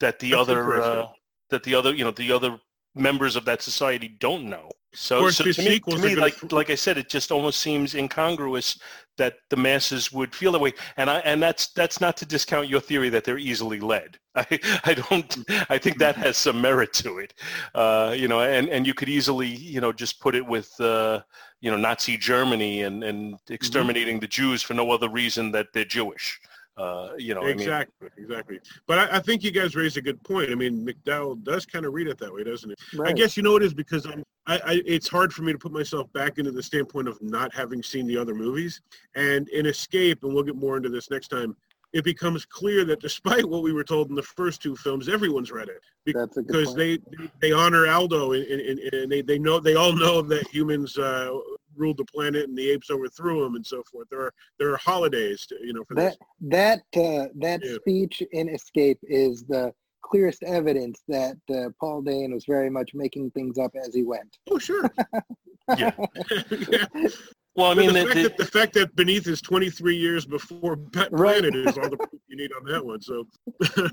that the that's other uh, that the other you know the other members of that society don't know. So, so to me, to me like like I said, it just almost seems incongruous that the masses would feel that way. And I and that's that's not to discount your theory that they're easily led. [LAUGHS] I, I don't I think that has some merit to it. Uh, you know, and, and you could easily, you know, just put it with uh, you know, Nazi Germany and, and mm-hmm. exterminating mm-hmm. the Jews for no other reason that they're Jewish. Uh, you know, exactly, I mean, exactly. But I, I, think you guys raised a good point. I mean, McDowall does kind of read it that way, doesn't it? Right. I guess you know it is because I'm. I, I, it's hard for me to put myself back into the standpoint of not having seen the other movies, and in Escape, and we'll get more into this next time. It becomes clear that despite what we were told in the first two films, everyone's read it because they, they honor Aldo and, and, and, they, they know they all know that humans uh, ruled the planet and the apes overthrew them and so forth. There are there are holidays, to, you know, for that. This. That uh, that yeah. speech in Escape is the clearest evidence that uh, Paul Dehn was very much making things up as he went. Oh, sure. [LAUGHS] yeah. yeah. [LAUGHS] Well, I mean, the, the, fact the, that, the, fact that Beneath is 23 years before [LAUGHS] Pet right. Planet is all the proof you need on that one. So,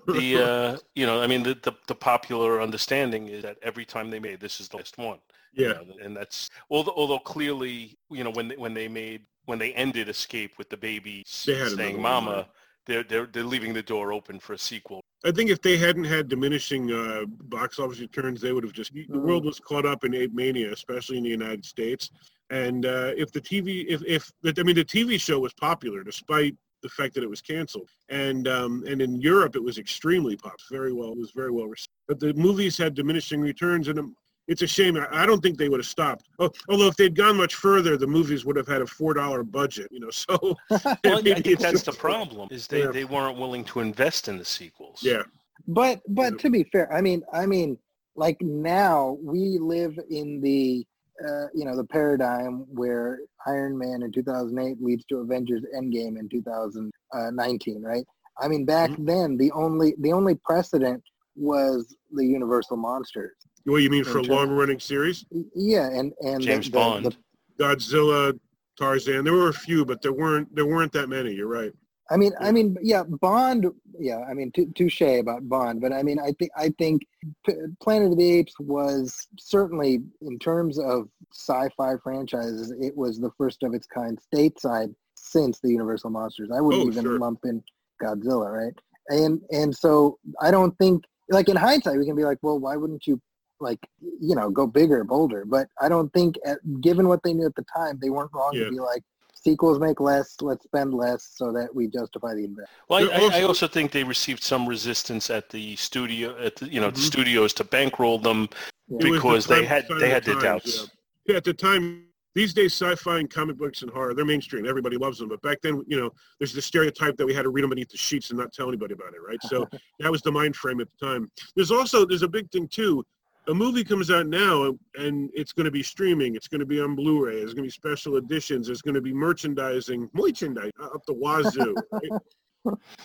the uh, you know, I mean, the, the, the popular understanding is that every time they made this is the last one. Yeah, you know, and that's although, although clearly, you know, when they, when they made when they ended Escape with the baby saying "Mama," they're they're they're leaving the door open for a sequel. I think if they hadn't had diminishing uh, box office returns, they would have just the world mm-hmm. was caught up in ape mania, especially in the United States. And uh, if the TV, if if I mean the TV show was popular despite the fact that it was canceled, and um, and in Europe it was extremely popular, very well, it was very well received. But the movies had diminishing returns, and um, it's a shame. I don't think they would have stopped. Oh, although if they'd gone much further, the movies would have had a four dollar budget. You know, [LAUGHS] so [LAUGHS] well, [LAUGHS] I think that's the problem is they, yeah. they weren't willing to invest in the sequels. Yeah, but but yeah. to be fair, I mean I mean like now we live in the uh, you know the paradigm where Iron Man in 2008 leads to Avengers Endgame in 2019, right? I mean back mm-hmm. then the only the only precedent was the Universal monsters what you mean for a long running series? Yeah, and and James the, the, Bond, the, Godzilla, Tarzan. There were a few, but there weren't there weren't that many. You're right. I mean, I mean, yeah, Bond. Yeah, I mean, t- touche about Bond, but I mean, I think I think P- Planet of the Apes was certainly, in terms of sci-fi franchises, it was the first of its kind stateside since the Universal monsters. I wouldn't Oh, even sure. lump in Godzilla, right? And and so I don't think, like in hindsight, we can be like, well, why wouldn't you, like, you know, go bigger, bolder? But I don't think, at, given what they knew at the time, they weren't wrong Yeah. to be like, sequels make less, let's spend less so that we justify the investment. Well, I, I, I also- also think they received some resistance at the studio, at the, you know, the Mhm. studios to bankroll them Yeah. It was the because they had they had the their times, doubts. Yeah, at the time, these days, sci-fi and comic books and horror, they're mainstream. Everybody loves them. But back then, you know, there's the stereotype that we had to read them beneath the sheets and not tell anybody about it, right? So [LAUGHS] that was the mind frame at the time. There's also, there's a big thing too. A movie comes out now and it's going to be streaming. It's going to be on Blu-ray. There's going to be special editions. There's going to be merchandising, merchandise uh, up the wazoo. [LAUGHS] right?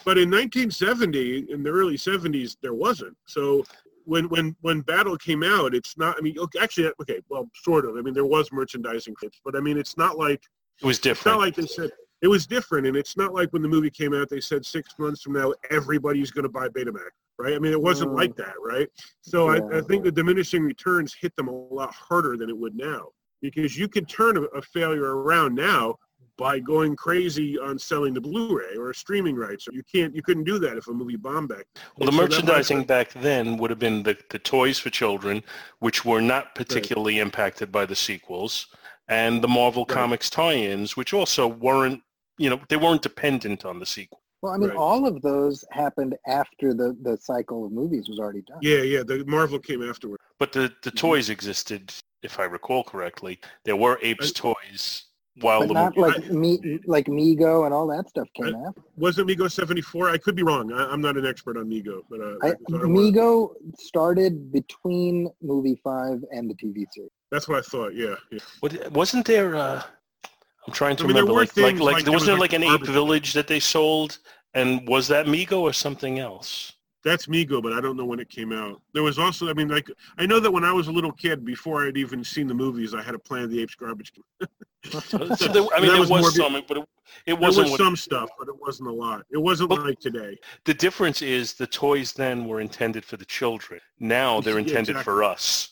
But in 1970, in the early 70s, there wasn't. So when when when Battle came out, it's not. I mean, okay, actually, okay, well, sort of. I mean, there was merchandising kits, but I mean, it's not like It was different it's not different. like they said it was different, and it's not like when the movie came out, they said six months from now everybody's going to buy Betamax, right? I mean, it wasn't Mm. like that, right? So I, I think the diminishing returns hit them a lot harder than it would now, because you can turn a, a failure around now by going crazy on selling the Blu-ray or streaming rights. You can't, you couldn't do that if a movie bombed back. then. Well, the so that might- merchandising back then would have been the, the toys for children, which were not particularly impacted by the sequels, and the Marvel Right. Comics tie-ins, which also weren't, you know, they weren't dependent on the sequel. Well, I mean, Right. all of those happened after the, the cycle of movies was already done. Yeah, yeah. The Marvel came afterward. But the, the Mhm. toys existed, if I recall correctly. There were Apes I- toys while But the not movie. like me, like Mego and all that stuff came I- after. Wasn't Mego 74? I could be wrong. I, I'm not an expert on Mego, but uh, I, that's what I started between movie five and the TV series. that's what I thought. Yeah, yeah. What, wasn't there? Uh, I'm trying to I mean, remember. Like, like, like, like there there was, wasn't there like, an ape village that they sold, and was that Mego or something else? That's Mego, but I don't know when it came out. There was also, I mean, like I know that when I was a little kid, before I'd even seen the movies, I had a Planet of the Apes garbage can. [LAUGHS] So there, I mean, there was was, some, but it, it wasn't. was some stuff, but it wasn't a lot. It wasn't Well- like today. the difference is the toys then were intended for the children. Now they're [LAUGHS] Yeah, intended exactly. for us.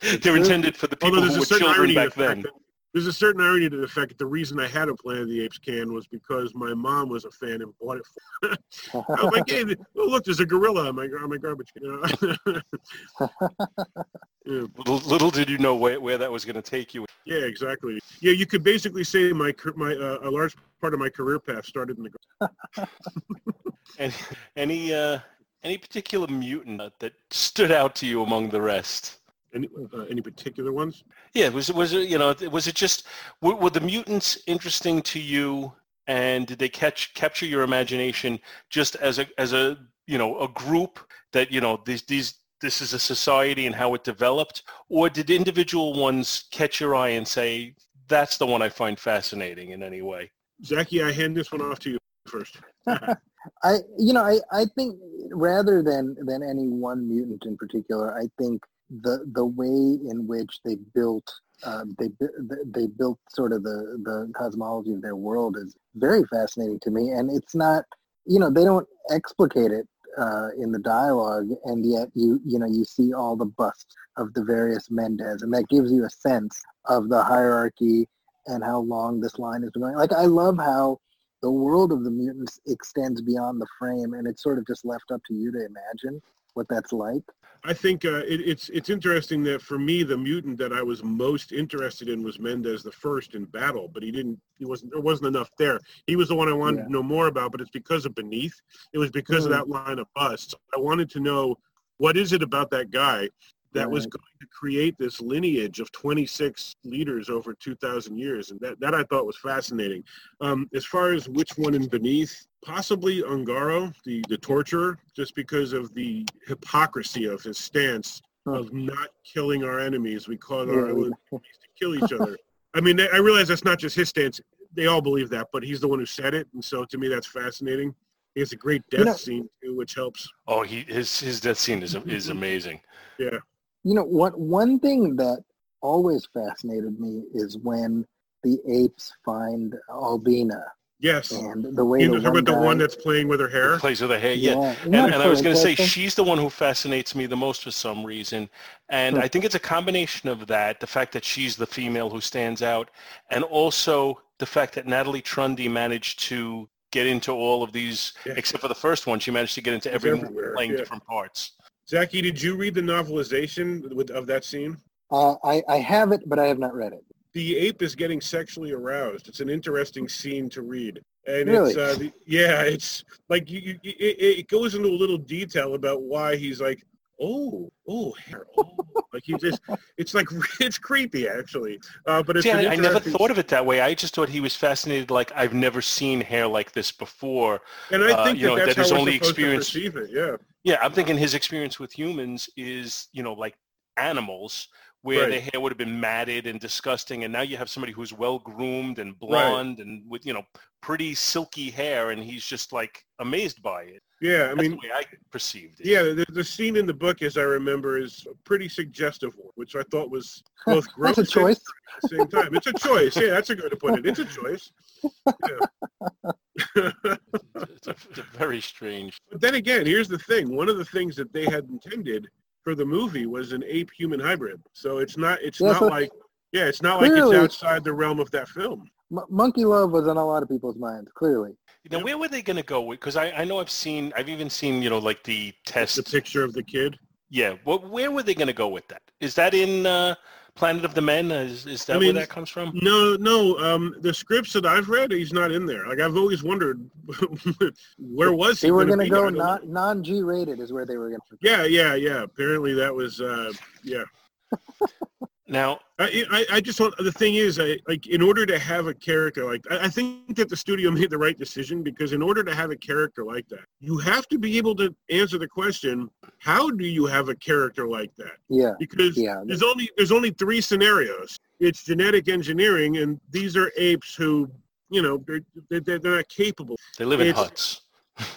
[LAUGHS] they're intended for the people Although who were children back then. that there's a certain irony to the fact that the reason I had a Planet of the Apes can was because my mom was a fan and bought it for me. I was like, [LAUGHS] hey, oh, look, there's a gorilla on my, on my garbage can. [LAUGHS] [LAUGHS] Yeah. Little, little did you know where, where that was going to take you. Yeah, exactly. Yeah, you could basically say my my uh, a large part of my career path started in the. Any any, uh, any particular mutant that stood out to you among the rest? Any uh, any particular ones? Yeah, was it was it you know was it just were, were the mutants interesting to you, and did they catch capture your imagination just as a as a you know a group that you know these these this is a society and how it developed, or did individual ones catch your eye and say that's the one I find fascinating in any way? Zaki, I hand this one off to you first. [LAUGHS] [LAUGHS] I, you know, I, I think rather than than any one mutant in particular, I think the the way in which they built um, they they built sort of the the cosmology of their world is very fascinating to me, and it's not, you know, they don't explicate it uh, in the dialogue, and yet you you know you see all the busts of the various Mendez, and that gives you a sense of the hierarchy and how long this line has been going. Like I love how the world of the mutants extends beyond the frame, and it's sort of just left up to you to imagine what that's like. I think uh, it, it's it's interesting that for me, the mutant that I was most interested in was Mendez the first in battle, but he didn't. He wasn't. There wasn't enough there. He was the one I wanted Yeah. to know more about, but it's because of Beneath. It was because Mm. of that line of busts. I wanted to know what is it about that guy that was going to create this lineage of 26 leaders over 2,000 years, and that that I thought was fascinating. Um, as far as which one in Beneath, possibly Ongaro, the the torturer, just because of the hypocrisy of his stance of not killing our enemies. We call our [LAUGHS] enemies to kill each other. I mean, I realize that's not just his stance. They all believe that, but he's the one who said it, and so to me, that's fascinating. He has a great death You know- scene too, which helps. Oh, he his his death scene is is amazing. Yeah, You know, what one thing that always fascinated me is when the apes find Albina Yes. And the way You know, talking one about the one that's playing with her hair? Plays with her hair, yeah. Yeah. And, and I was going to say she's the one who fascinates me the most for some reason. And Hmm. I think it's a combination of that, the fact that she's the female who stands out, and also the fact that Natalie Trundy managed to get into all of these, Yeah. except for the first one, she managed to get into It's every playing yeah. different parts. Zaki, did you read the novelization with, of that scene? Uh, I, I have it, but I have not read it. The ape is getting sexually aroused. It's an interesting scene to read. And Really? it's, uh, the, yeah, it's like you, you, it, it goes into a little detail about why he's like, oh, oh, hair, oh. like he just, it's like, [LAUGHS] it's creepy actually. Uh, but it's See, I, I never thought of it that way. I just thought he was fascinated, like, I've never seen hair like this before. And I uh, think you that know, that's that his only experience. It, yeah. Yeah, I'm thinking his experience with humans is, you know, like animals, where Right. their hair would have been matted and disgusting, and now you have somebody who's well groomed and blonde and with, you know, pretty silky hair, and he's just like amazed by it. Yeah. I That's mean, the way I perceived it. Yeah, the, the scene in the book, as I remember, is a pretty suggestive one, which I thought was both [LAUGHS] gross That's a and choice. at the same time. It's a choice. Yeah, that's a good way to put it. It's a choice. Yeah. It's, a, it's a very strange. but then again, here's the thing. One of the things that they had intended for the movie was an ape-human hybrid. So it's not. It's Yeah, not so- like. Yeah, it's not like it's outside the realm of that film. M- Monkey Love was on a lot of people's minds, clearly. Now, where were they going to go with? Because I, I know I've seen, I've even seen, you know, like the test. The picture of the kid. Yeah. Well, where were they going to go with that? Is that in uh, Planet of the Men? Is, is that I mean, where that comes from? No, no. Um, the scripts that I've read, he's not in there. Like I've always wondered, [LAUGHS] where was he? They were gonna going to be? I go non non G rated is where they were going to. Yeah, yeah, yeah. Apparently that was, uh, yeah. [LAUGHS] Now, I, I, I just want, the thing is, I, like, in order to have a character like, I, I think that the studio [LAUGHS] made the right decision because in order to have a character like that, you have to be able to answer the question, how do you have a character like that? Yeah, Because yeah. there's only there's only three scenarios. It's genetic engineering, and these are apes who, you know, they're they're, they're not capable. they live in It's- huts.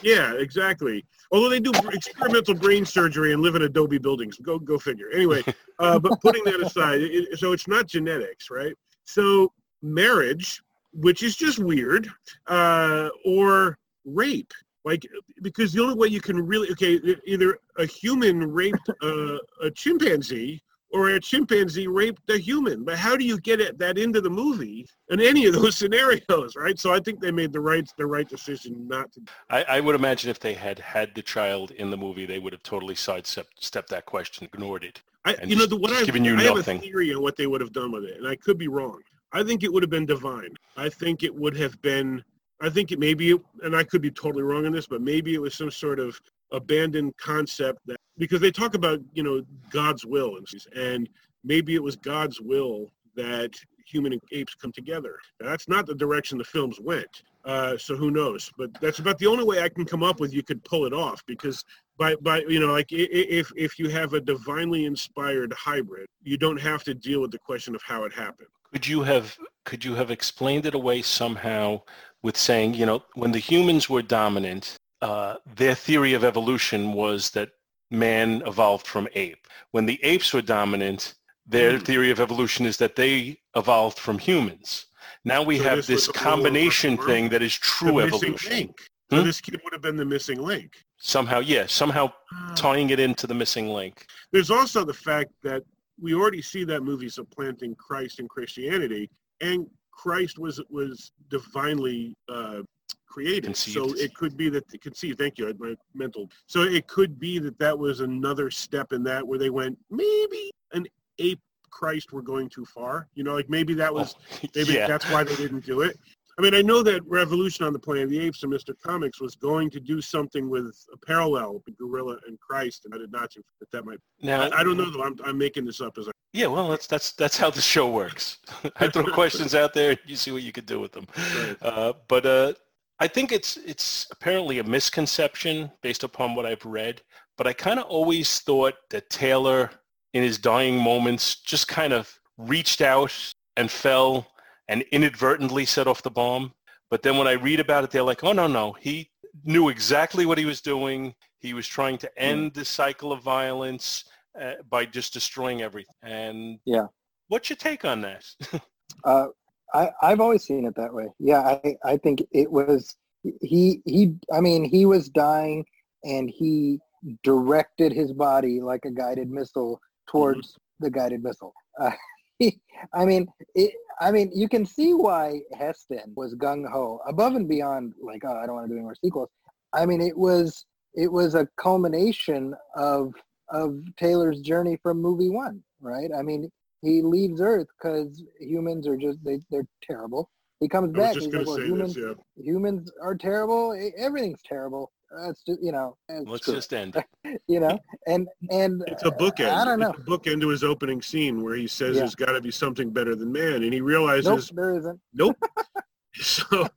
Yeah, exactly. Although they do experimental brain surgery and live in Adobe buildings. Go go figure. Anyway, [LAUGHS] uh, but putting that aside, it, so it's not genetics, right? So marriage, which is just weird, uh, or rape. Like, because the only way you can really, okay, either a human raped uh, a chimpanzee or a chimpanzee raped a human. But how do you get it, that into the movie in any of those [LAUGHS] scenarios, right? So I think they made the right the right decision not to I, I would imagine if they had had the child in the movie, they would have totally sidestepped that question, ignored it. I, you know, the, what I've, giving you I have nothing. a theory on what they would have done with it, and I could be wrong. I think it would have been divine. I think it would have been. I think it maybe, and I could be totally wrong on this, but maybe it was some sort of abandoned concept that because they talk about you know God's will and and maybe it was God's will that human and apes come together. That's not the direction the films went. Uh, so who knows? But that's about the only way I can come up with you could pull it off because by by you know like if if you have a divinely inspired hybrid, you don't have to deal with the question of how it happened. Could you have could you have explained it away somehow with saying, you know, when the humans were dominant, uh, their theory of evolution was that man evolved from ape. When the apes were dominant, their Hmm. theory of evolution is that they evolved from humans. Now we So have this this was a rule of combination thing that is The true missing evolution. link. So Hmm? this kid would have been the missing link. Somehow, yeah, somehow tying it into the missing link. There's also the fact that we already see that movie supplanting Christ and Christianity, and Christ was was divinely uh, created. Conceived. So it could be that conceived. Thank you, I had my mental. So it could be that that was another step in that where they went maybe an ape Christ were going too far. You know, like maybe that was Oh, [LAUGHS] maybe yeah. that's why they didn't do it. I mean, I know that Revolution on the Planet of the Apes and Mr. Comics was going to do something with a parallel with Gorilla and Christ, and I did not think that that might. Now, I, I don't know though. I'm, I'm making this up as I. Yeah, well, that's that's that's how the show works. [LAUGHS] I throw [LAUGHS] questions out there, and you see what you can do with them. Right. Uh, but uh, I think it's it's apparently a misconception based upon what I've read. But I kind of always thought that Taylor, in his dying moments, just kind of reached out and fell and inadvertently set off the bomb. But then when I read about it, they're like, oh no no, he knew exactly what he was doing. He was trying to end the cycle of violence uh, by just destroying everything. And Yeah. what's your take on that? [LAUGHS] Uh, I, I've always seen it that way. Yeah, I, I think it was he he I mean he was dying and he directed his body like a guided missile towards mm-hmm. the guided missile. [LAUGHS] Uh, he, I mean, it, I mean, you can see why Heston was gung ho above and beyond. Like, oh, I don't want to do any more sequels. I mean, it was it was a culmination of of Taylor's journey from movie one, right? I mean, he leaves Earth because humans are just they they're terrible. He comes back. He's like, well, humans, this, yeah. humans are terrible. Everything's terrible. That's just you know. Let's true. just end. [LAUGHS] you know, and and it's a bookend. I don't know. It's a bookend to his opening scene where he says yeah. there's got to be something better than man, and he realizes nope, there isn't. Nope. [LAUGHS] [LAUGHS] so,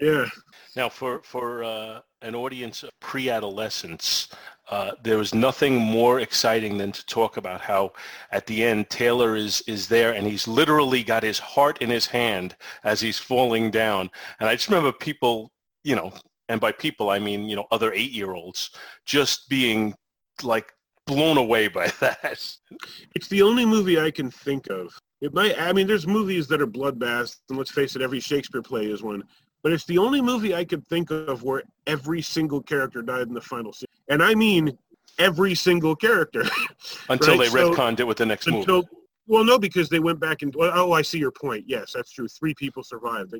yeah. Now, for for uh, an audience of pre-adolescents, uh, there was nothing more exciting than to talk about how at the end Taylor is is there and he's literally got his heart in his hand as he's falling down. And I just remember people, you know, and by people I mean you know other eight-year-olds just being like blown away by [LAUGHS] that. It's the only movie I can think of. It might. I mean, there's movies that are bloodbaths, and let's face it, every Shakespeare play is one. But it's the only movie I could think of where every single character died in the final scene, and I mean every single character. [LAUGHS] Until right? they so, retconned it with the next until, movie. Well, no, because they went back and oh, I see your point. Yes, that's true. Three people survived.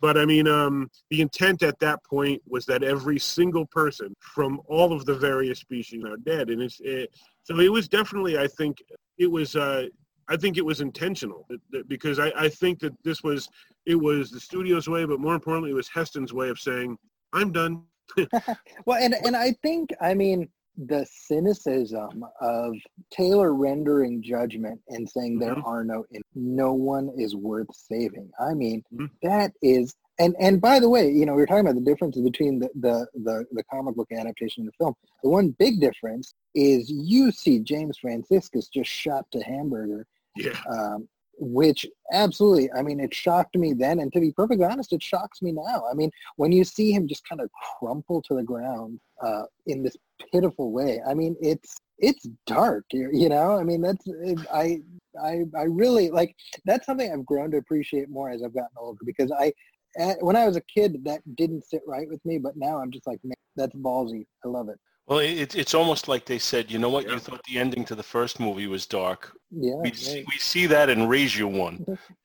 But I mean, um, the intent at that point was that every single person from all of the various species are dead, and it's it, so it was definitely. I think it was. Uh, I think it was intentional because I, I think that this was it was the studio's way, but more importantly, it was Heston's way of saying, "I'm done." [LAUGHS] [LAUGHS] well, and and I think I mean the cynicism of Taylor rendering judgment and saying mm-hmm. there are no no one is worth saving. I mean, mm-hmm. that is and and by the way, you know, we are talking about the differences between the, the the the comic book adaptation and the film. The one big difference is you see James Franciscus just shot to hamburger. Yeah. Um, which absolutely, I mean, it shocked me then, and to be perfectly honest, it shocks me now. I mean, when you see him just kind of crumple to the ground uh, in this pitiful way, I mean, it's it's dark, you know. I mean, that's I I I really like that's something I've grown to appreciate more as I've gotten older because I when I was a kid that didn't sit right with me, but now I'm just like, man, that's ballsy. I love it. Well, it, it's almost like they said, you know what? Yeah. You thought the ending to the first movie was dark. Yeah. We, see, we see that and raise you one.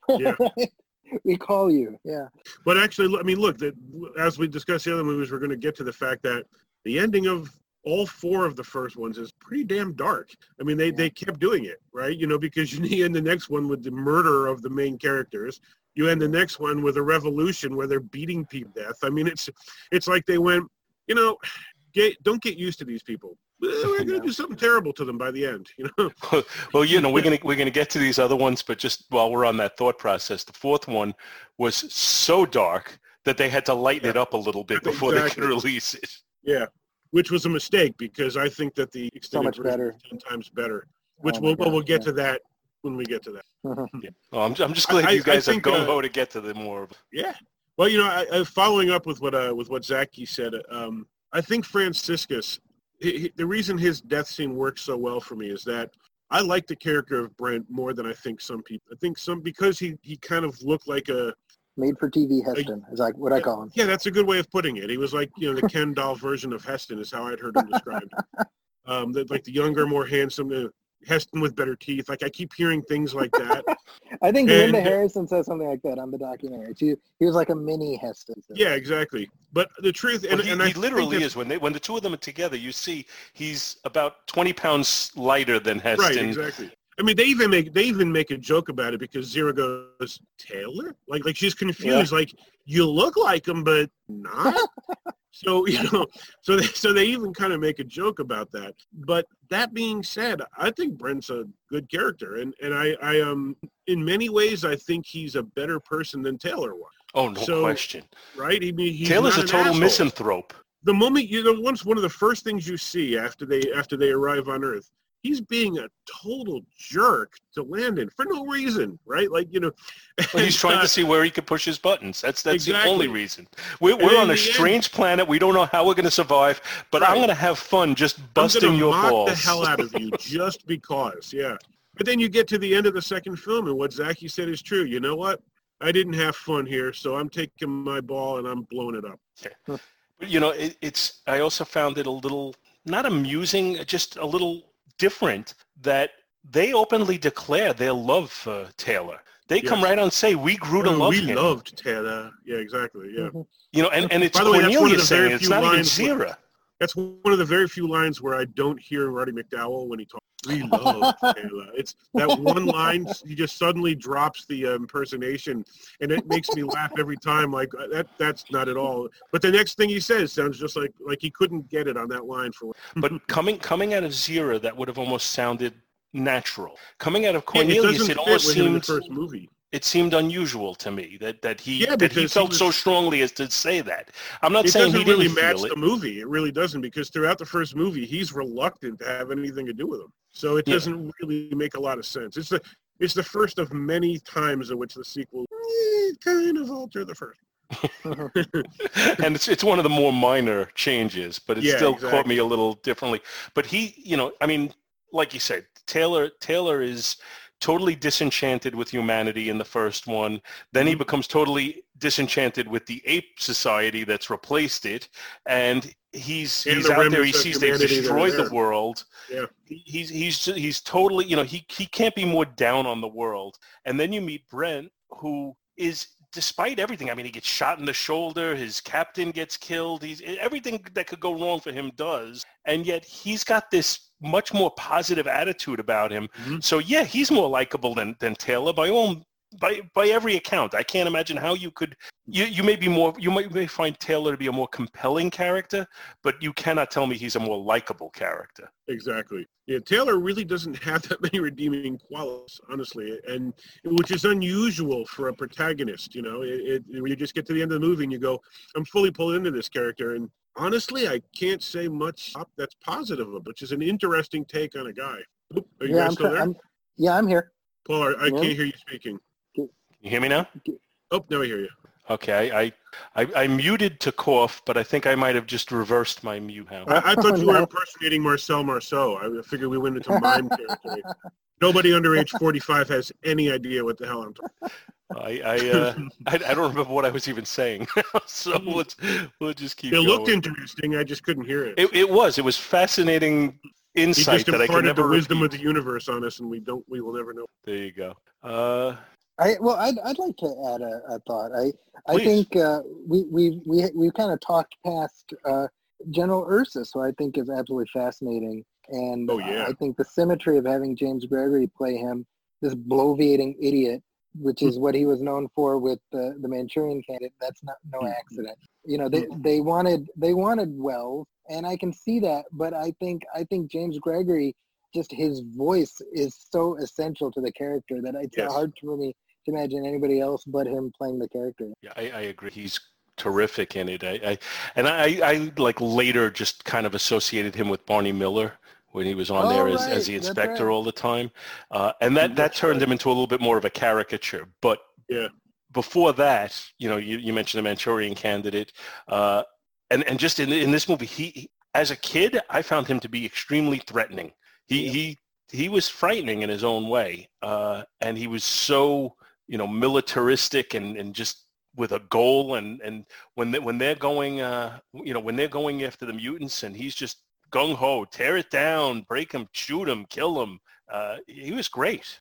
yeah. [LAUGHS] we call you. Yeah. But actually, I mean, look, that as we discussed the other movies, we're going to get to the fact that the ending of all four of the first ones is pretty damn dark. I mean, they, yeah. they kept doing it, right? You know, because [LAUGHS] you end the next one with the murder of the main characters. You end the next one with a revolution where they're beating people to death. I mean, it's it's like they went, you know, get, don't get used to these people. [LAUGHS] We're going to do something terrible to them by the end, you know. [LAUGHS] well, you know, we're going to we're going to get to these other ones, but just while we're on that thought process, the fourth one was so dark that they had to lighten yeah. it up a little bit [LAUGHS] before exactly. they could release it. Yeah, which was a mistake because I think that the extended so version is ten times better. Which oh we'll God, we'll get yeah. to that when we get to that. yeah. well, I'm I'm just glad I, you guys I think, are going uh, to get to the more. Yeah. Well, you know, I, I, following up with what uh, with what Zaki said, um, I think Franciscus, he, he, the reason his death scene works so well for me is that I like the character of Brent more than I think some people. I think some because he he kind of looked like a made for TV Heston is like what I call him. Yeah, that's a good way of putting it. He was like you know the Ken doll version of Heston is how I'd heard him described. [LAUGHS] um, the, like the younger, more handsome. Heston with better teeth. Like I keep hearing things like that. [LAUGHS] I think and, Linda Harrison says something like that on the documentary. She, he was like a mini Heston. So. Yeah, exactly. But the truth, and, well, he, and he literally is when they when the two of them are together. You see, he's about twenty pounds lighter than Heston. Right, exactly. I mean, they even make they even make a joke about it because Zira goes Taylor, like like she's confused, yeah. like you look like him, but not. [LAUGHS] so [LAUGHS] you know, so they so they even kind of make a joke about that. But that being said, I think Brent's a good character, and and I I um in many ways I think he's a better person than Taylor was. Oh no so, question. Right? He, he's Taylor's a total asshole. misanthrope. The moment you know, once one of the first things you see after they after they arrive on Earth he's being a total jerk to Landon for no reason, right? Like you know, well, he's trying uh, to see where he could push his buttons. That's that's exactly. the only reason. We're, we're on a strange end, planet. We don't know how we're going to survive, but right. I'm going to have fun just busting your mock balls. the hell out of you [LAUGHS] just because, yeah. But then you get to the end of the second film, and what Zaki said is true. You know what? I didn't have fun here, so I'm taking my ball and I'm blowing it up. But, you know, it, it's. I also found it a little not amusing, just a little different that they openly declare their love for Taylor. They come right on and say, "We grew to love we him." loved Taylor. Yeah, exactly. Yeah. Mhm. You know, and, and it's By the way, that's one of Cornelius the very saying it. It's not even lines where- Zira. That's one of the very few lines where I don't hear Roddy McDowall when he talks. We [LAUGHS] love Taylor. It's that one line. He just suddenly drops the uh, impersonation, and it makes me laugh every time. Like uh, that. That's not at all. But the next thing he says sounds just like like he couldn't get it on that line for. But coming coming out of Zira, that would have almost sounded natural. Coming out of Yeah, it Cornelius, doesn't it, almost with in the seemed first movie. It seemed unusual to me that that he Yeah, that he because he felt was- so strongly as to say that. I'm not It saying doesn't he didn't really match the movie. It really doesn't because throughout the first movie, he's reluctant to have anything to do with him. So it Yeah. doesn't really make a lot of sense. It's the it's the first of many times in which the sequel kind of alter the first. [LAUGHS] and it's it's one of the more minor changes, but it Yeah, still caught me a little differently. But he, you know, I mean, like you said, Taylor Taylor is totally disenchanted with humanity in the first one. Then he Mhm. becomes totally disenchanted with the ape society that's replaced it, and he's And he's the out there. He sees they've humanity that are destroyed the world. Yeah. He's he's he's totally you know he he can't be more down on the world. And then you meet Brent, who is despite everything. I mean, he gets shot in the shoulder. His captain gets killed. He's everything that could go wrong for him does, and yet he's got this much more positive attitude about him. Mhm. So yeah, he's more likable than than Taylor by all by by every account. I can't imagine how you could you you may be more you might may find Taylor to be a more compelling character, but you cannot tell me he's a more likable character. Exactly. Yeah, Taylor really doesn't [LAUGHS] have that many redeeming qualities, honestly, and which is unusual for a protagonist. You know, it, it, when you just get to the end of the movie and you go, "I'm fully pulled into this character," and honestly, I can't say much that's positive of, it, which is an interesting take on a guy. Oop, are you yeah, guys I'm, still there? I'm, yeah, I'm here. Paul, I, I Yeah. can't hear you speaking. Can You hear me now? Oh, now I hear you. Okay, I, I, I, I muted to cough, but I think I might have just reversed my mute now. I, I thought [LAUGHS] you were impersonating Marcel Marceau. I figured we went into [LAUGHS] mime territory. Nobody under age 45 has any idea what the hell I'm talking I, I, uh, I, I don't remember what I was even saying. [LAUGHS] so let's, we'll just keep It going. looked interesting. I just couldn't hear it. It, it was. It was fascinating He insight just that I could imparted never the wisdom repeat. of the universe on us, and we don't. We will never know. There you go. Uh, I well, I'd, I'd like to add a, a thought. I I Please. think uh, we we we we kind of talked past uh, General Ursus, who I think is absolutely fascinating, and Oh, yeah. I think the symmetry of having James Gregory play him, this bloviating idiot, which is what he was known for with the the Manchurian Candidate. That's not no Hmm. accident. You know, they they wanted they wanted Welles, and I can see that, but I think I think James Gregory. Just his voice is so essential to the character that it's Yes. hard for me to imagine anybody else but him playing the character. Yeah, I, I agree. He's terrific in it. I, I and I, I like later just kind of associated him with Barney Miller when he was on Oh, there as, right. as the inspector right. all the time, uh, and that that That's turned right. him into a little bit more of a caricature. But Yeah. before that, you know, you, you mentioned the Manchurian Candidate, uh, and and just in in this movie, he he- as a kid, I found him to be extremely threatening. He Yeah. he he was frightening in his own way, uh, and he was so you know militaristic and and just with a goal and and when they, when they're going uh you know when they're going after the mutants and he's just gung ho tear it down break him shoot him kill him uh he was great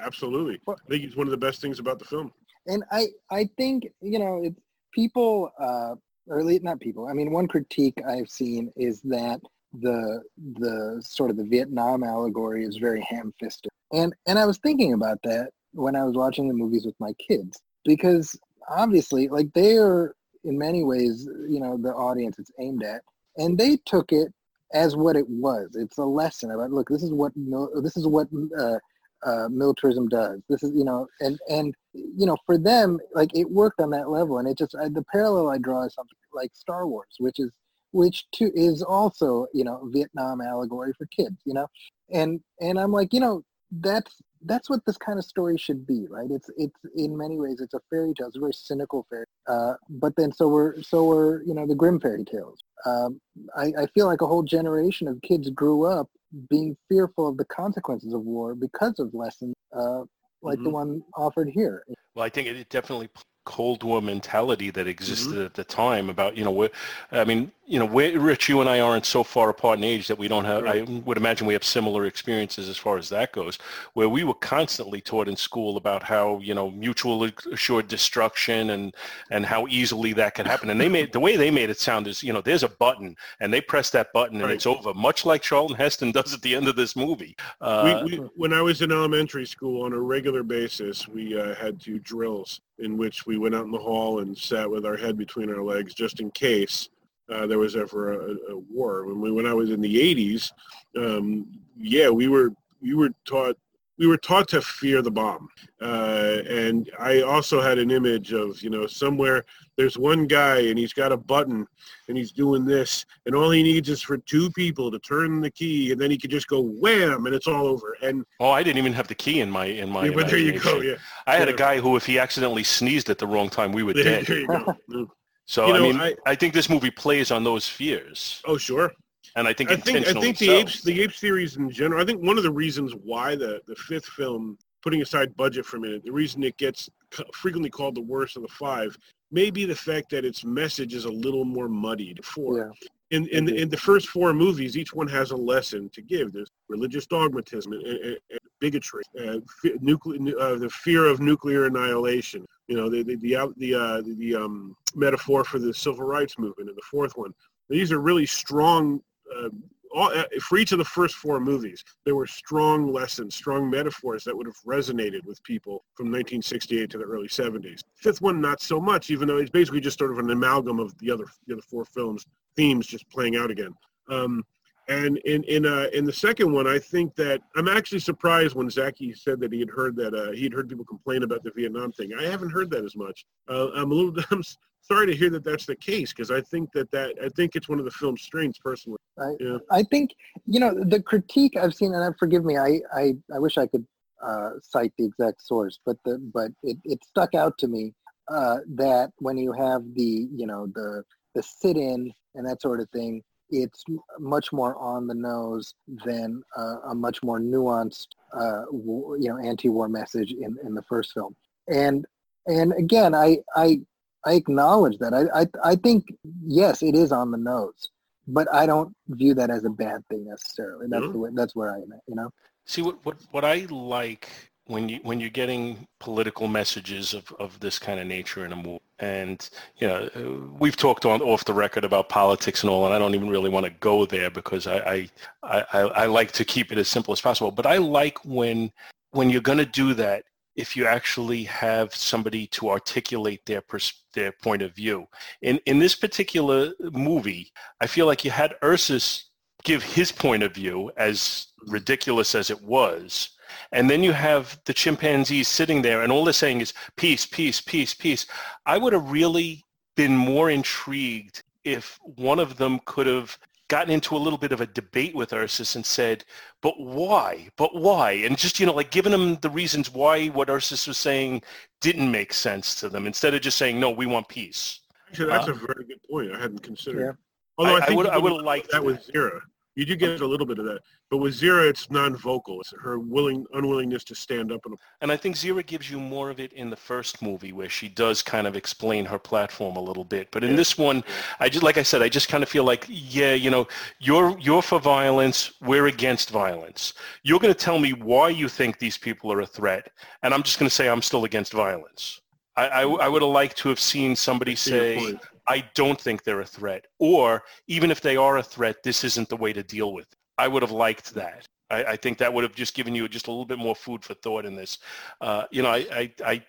Absolutely. I think it's one of the best things about the film. And I, I think, you know, it's people, uh, or not people. I mean, one critique I've seen is that the the sort of the Vietnam allegory is very ham-fisted, and and I was thinking about that when I was watching the movies with my kids because obviously, like they are in many ways, you know, the audience it's aimed at, and they took it as what it was. It's a lesson about look, this is what mil- this is what uh, uh, militarism does. This is you know, and and you know, for them, like it worked on that level, and it just I, the parallel I draw is something like Star Wars, which is which too is also you know Vietnam allegory for kids, you know, and and I'm like you know that's that's what this kind of story should be, right? It's it's in many ways it's a fairy tale. It's a very cynical fairy, uh, but then so we're so we're you know the grim fairy tales. Um, I, I feel like a whole generation of kids grew up being fearful of the consequences of war because of lessons uh, like the Mhm. one offered here. Well, I think it definitely Cold War mentality that existed at the time about, you know, where, I mean, you know, Rich, you and I aren't so far apart in age that we don't have, I would imagine we have similar experiences as far as that goes, where we were constantly taught in school about how, you know, mutual assured destruction and, and how easily that could happen. And they made, the way they made it sound is, you know, there's a button and they press that button and Right. it's over, much like Charlton Heston does at the end of this movie. Uh, we, we, when I was in elementary school on a regular basis, we uh, had to drills in which we went out in the hall and sat with our head between our legs just in case uh, there was ever a, a war. When, we, when I was in the 80s, um, yeah, we were we were taught we were taught to fear the bomb, uh, and I also had an image of you know somewhere there's one guy and he's got a button and he's doing this and all he needs is for two people to turn the key and then he could just go wham and it's all over. And oh, I didn't even have the key in my, in my yeah, but there you go yeah. I had a guy who, if he accidentally sneezed at the wrong time, we were there, dead. there you go. [LAUGHS] So You I mean, I- I, think this movie plays on those fears, oh sure and I think I think I think the so. apes the ape series in general. I think one of the reasons why the the fifth film, putting aside budget for a minute, the reason it gets frequently called the worst of the five may be the fact that its message is a little more muddied. For Yeah. in in the, in the first four movies, each one has a lesson to give. There's religious dogmatism and, and, and bigotry, uh, fe- nuclear, uh, the fear of nuclear annihilation. You know, the the the out- the, uh, the, the um, metaphor for the civil rights movement in the fourth one. These are really strong. Uh, all, uh, for each of the first four movies, there were strong lessons, strong metaphors that would have resonated with people from 1968 to the early 70s. Fifth one, not so much, even though it's basically just sort of an amalgam of the other the other four films themes just playing out again. Um, and in in uh, in the second one, I think that I'm actually surprised when Zaki said that he had heard that uh, he had heard people complain about the Vietnam thing. I haven't heard that as much. Uh, I'm a little [LAUGHS] I'm sorry to hear that that's the case because I think that that I think it's one of the film's strengths personally. I, Yeah. I think you know the critique I've seen, and forgive me, I I, I wish I could uh, cite the exact source, but the but it, it stuck out to me uh, that when you have the you know the the sit-in and that sort of thing, it's much more on the nose than uh, a much more nuanced uh, w- you know anti-war message in, in the first film, and and again I I I acknowledge that I I, I think yes it is on the nose but I don't view that as a bad thing necessarily. That's Mhm. the way, that's where I am at, you know. See what, what what I like when you when you're getting political messages of, of this kind of nature in a movie, and you know uh, we've talked on off the record about politics and all, and I don't even really want to go there because I I, I I I like to keep it as simple as possible. But I like when when you're going to do that if you actually have somebody to articulate their pers- their point of view. In in this particular movie, I feel like you had Ursus give his point of view as ridiculous as it was. And then you have the chimpanzees sitting there and all they're saying is peace, peace, peace, peace. I would have really been more intrigued if one of them could have gotten into a little bit of a debate with Ursus and said, but why? But why? And just, you know, like giving them the reasons why what Ursus was saying didn't make sense to them instead of just saying, no, we want peace. Actually, that's Uh, a very good point. I hadn't considered. Yeah. Although I, I- I think would- I would have liked bit that with Zira. You do get a little bit of that, but with Zira, it's non-vocal. It's her willing unwillingness to stand up and And I think Zira gives you more of it in the first movie where she does kind of explain her platform a little bit. But in this one, I just like I said, I just kind of feel like, yeah, you know, you're you're for violence, we're against violence. You're going to tell me why you think these people are a threat, and I'm just going to say I'm still against violence. I, I, I would have liked to have seen somebody say. I don't think they're a threat. Or even if they are a threat, this isn't the way to deal with it. I would have liked that. I, I think that would have just given you just a little bit more food for thought in this. Uh, you know, I, I, I,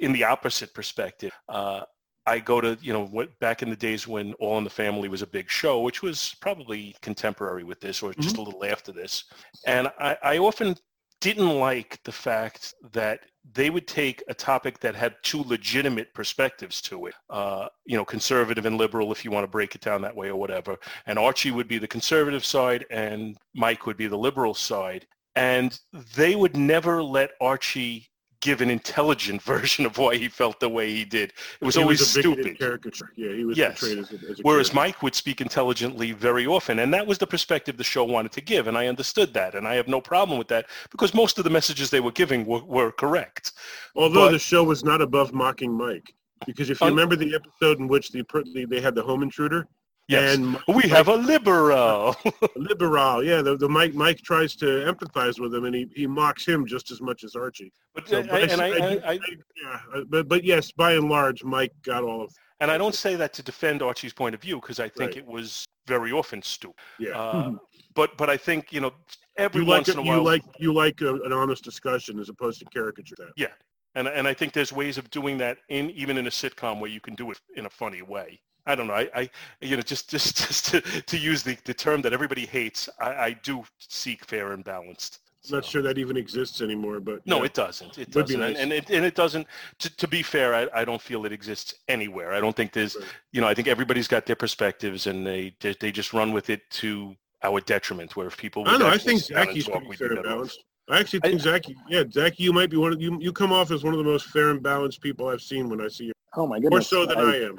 in the opposite perspective, uh, I go to, you know, what, back in the days when All in the Family was a big show, which was probably contemporary with this or just a little after this. And I, I often didn't like the fact that they would take a topic that had two legitimate perspectives to it, uh, you know, conservative and liberal, if you want to break it down that way or whatever. And Archie would be the conservative side and Mike would be the liberal side. And they would never let Archie give an intelligent [LAUGHS] version of why he felt the way he did. It was He always a bigoted stupid. caricature. Yeah, he was Yes. portrayed as a, as a Whereas caricature. Mike would speak intelligently very often, and that was the perspective the show wanted to give, and I understood that, and I have no problem with that because most of the messages they were giving were, were correct. Although but- the show was not above mocking Mike, because if you Un- remember the episode in which the they had the home intruder, Yes, and we have a liberal. liberal, [LAUGHS] yeah, the, the Mike Mike tries to empathize with him, and he, he mocks him just as much as Archie. but, So, uh, I, but and I, I, I, yeah, uh, but but yes, by and large, Mike got all of. and I don't say that to defend Archie's point of view because I think Right. it was very often stupid. Yeah, Uh, mm-hmm. but but I think you know every you like once a, in a while you like you like a, an honest discussion as opposed to caricature. Yeah, and and I think there's ways of doing that in even in a sitcom where you can do it in a funny way. I don't know. I, I you know just [LAUGHS] just just to, to use the, the term that everybody hates, I, I do seek fair and balanced. I'm not sure that even exists anymore, but No, yeah. it doesn't. It Would doesn't, and, nice. and it and it doesn't. To, to be fair, I, I don't feel it exists anywhere. I don't think there's, Right. you know, I think everybody's got their perspectives, and they they, they just run with it to our detriment. Where if people, I don't know. I think sit down and Zaki's talk, pretty fair and balanced. I actually I- think Zaki, yeah, Zaki, you might be one of you. You come off as one of the most fair and balanced people I've seen when I see you. Oh my More so than I am.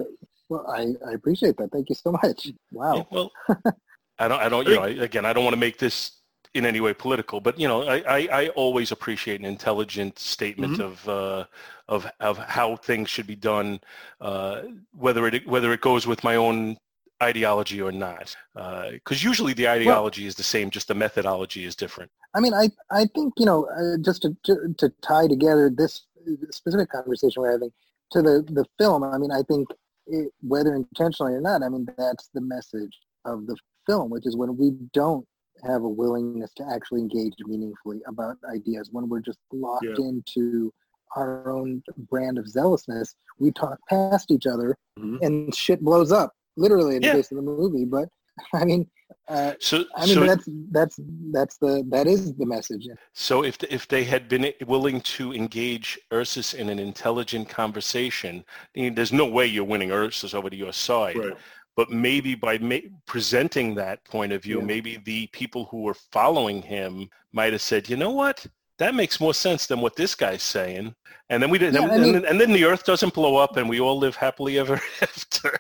Well, I, I appreciate that. Thank you so much. Wow. Yeah, well, [LAUGHS] I don't, I don't, you know, I, again, I don't want to make this in any way political, but you know, I, I, I always appreciate an intelligent statement of, uh, of, of how things should be done, uh, whether it, whether it goes with my own ideology or not. Because usually the ideology is the same, just the methodology is different. I mean, I, I think, you know, uh, just to, to, to tie together this specific conversation we're having to the, the film, I mean, I think it, whether intentionally or not, I mean, that's the message of the film, which is when we don't have a willingness to actually engage meaningfully about ideas, when we're just locked Yeah. into our own brand of zealousness, we talk past each other Mhm. and shit blows up, literally in the Yeah. case of the movie. But [LAUGHS] I mean, uh, So, I mean, so that's that's that's the that is the message. So if if they had been willing to engage Ursus in an intelligent conversation, I mean, there's no way you're winning Ursus over to your side. Right. But maybe by ma- presenting that point of view, Yeah. maybe the people who were following him might have said, you know what? That makes more sense than what this guy's saying. And then we did, Yeah, and, I mean- and, and then the Earth doesn't blow up, and we all live happily ever [LAUGHS] after.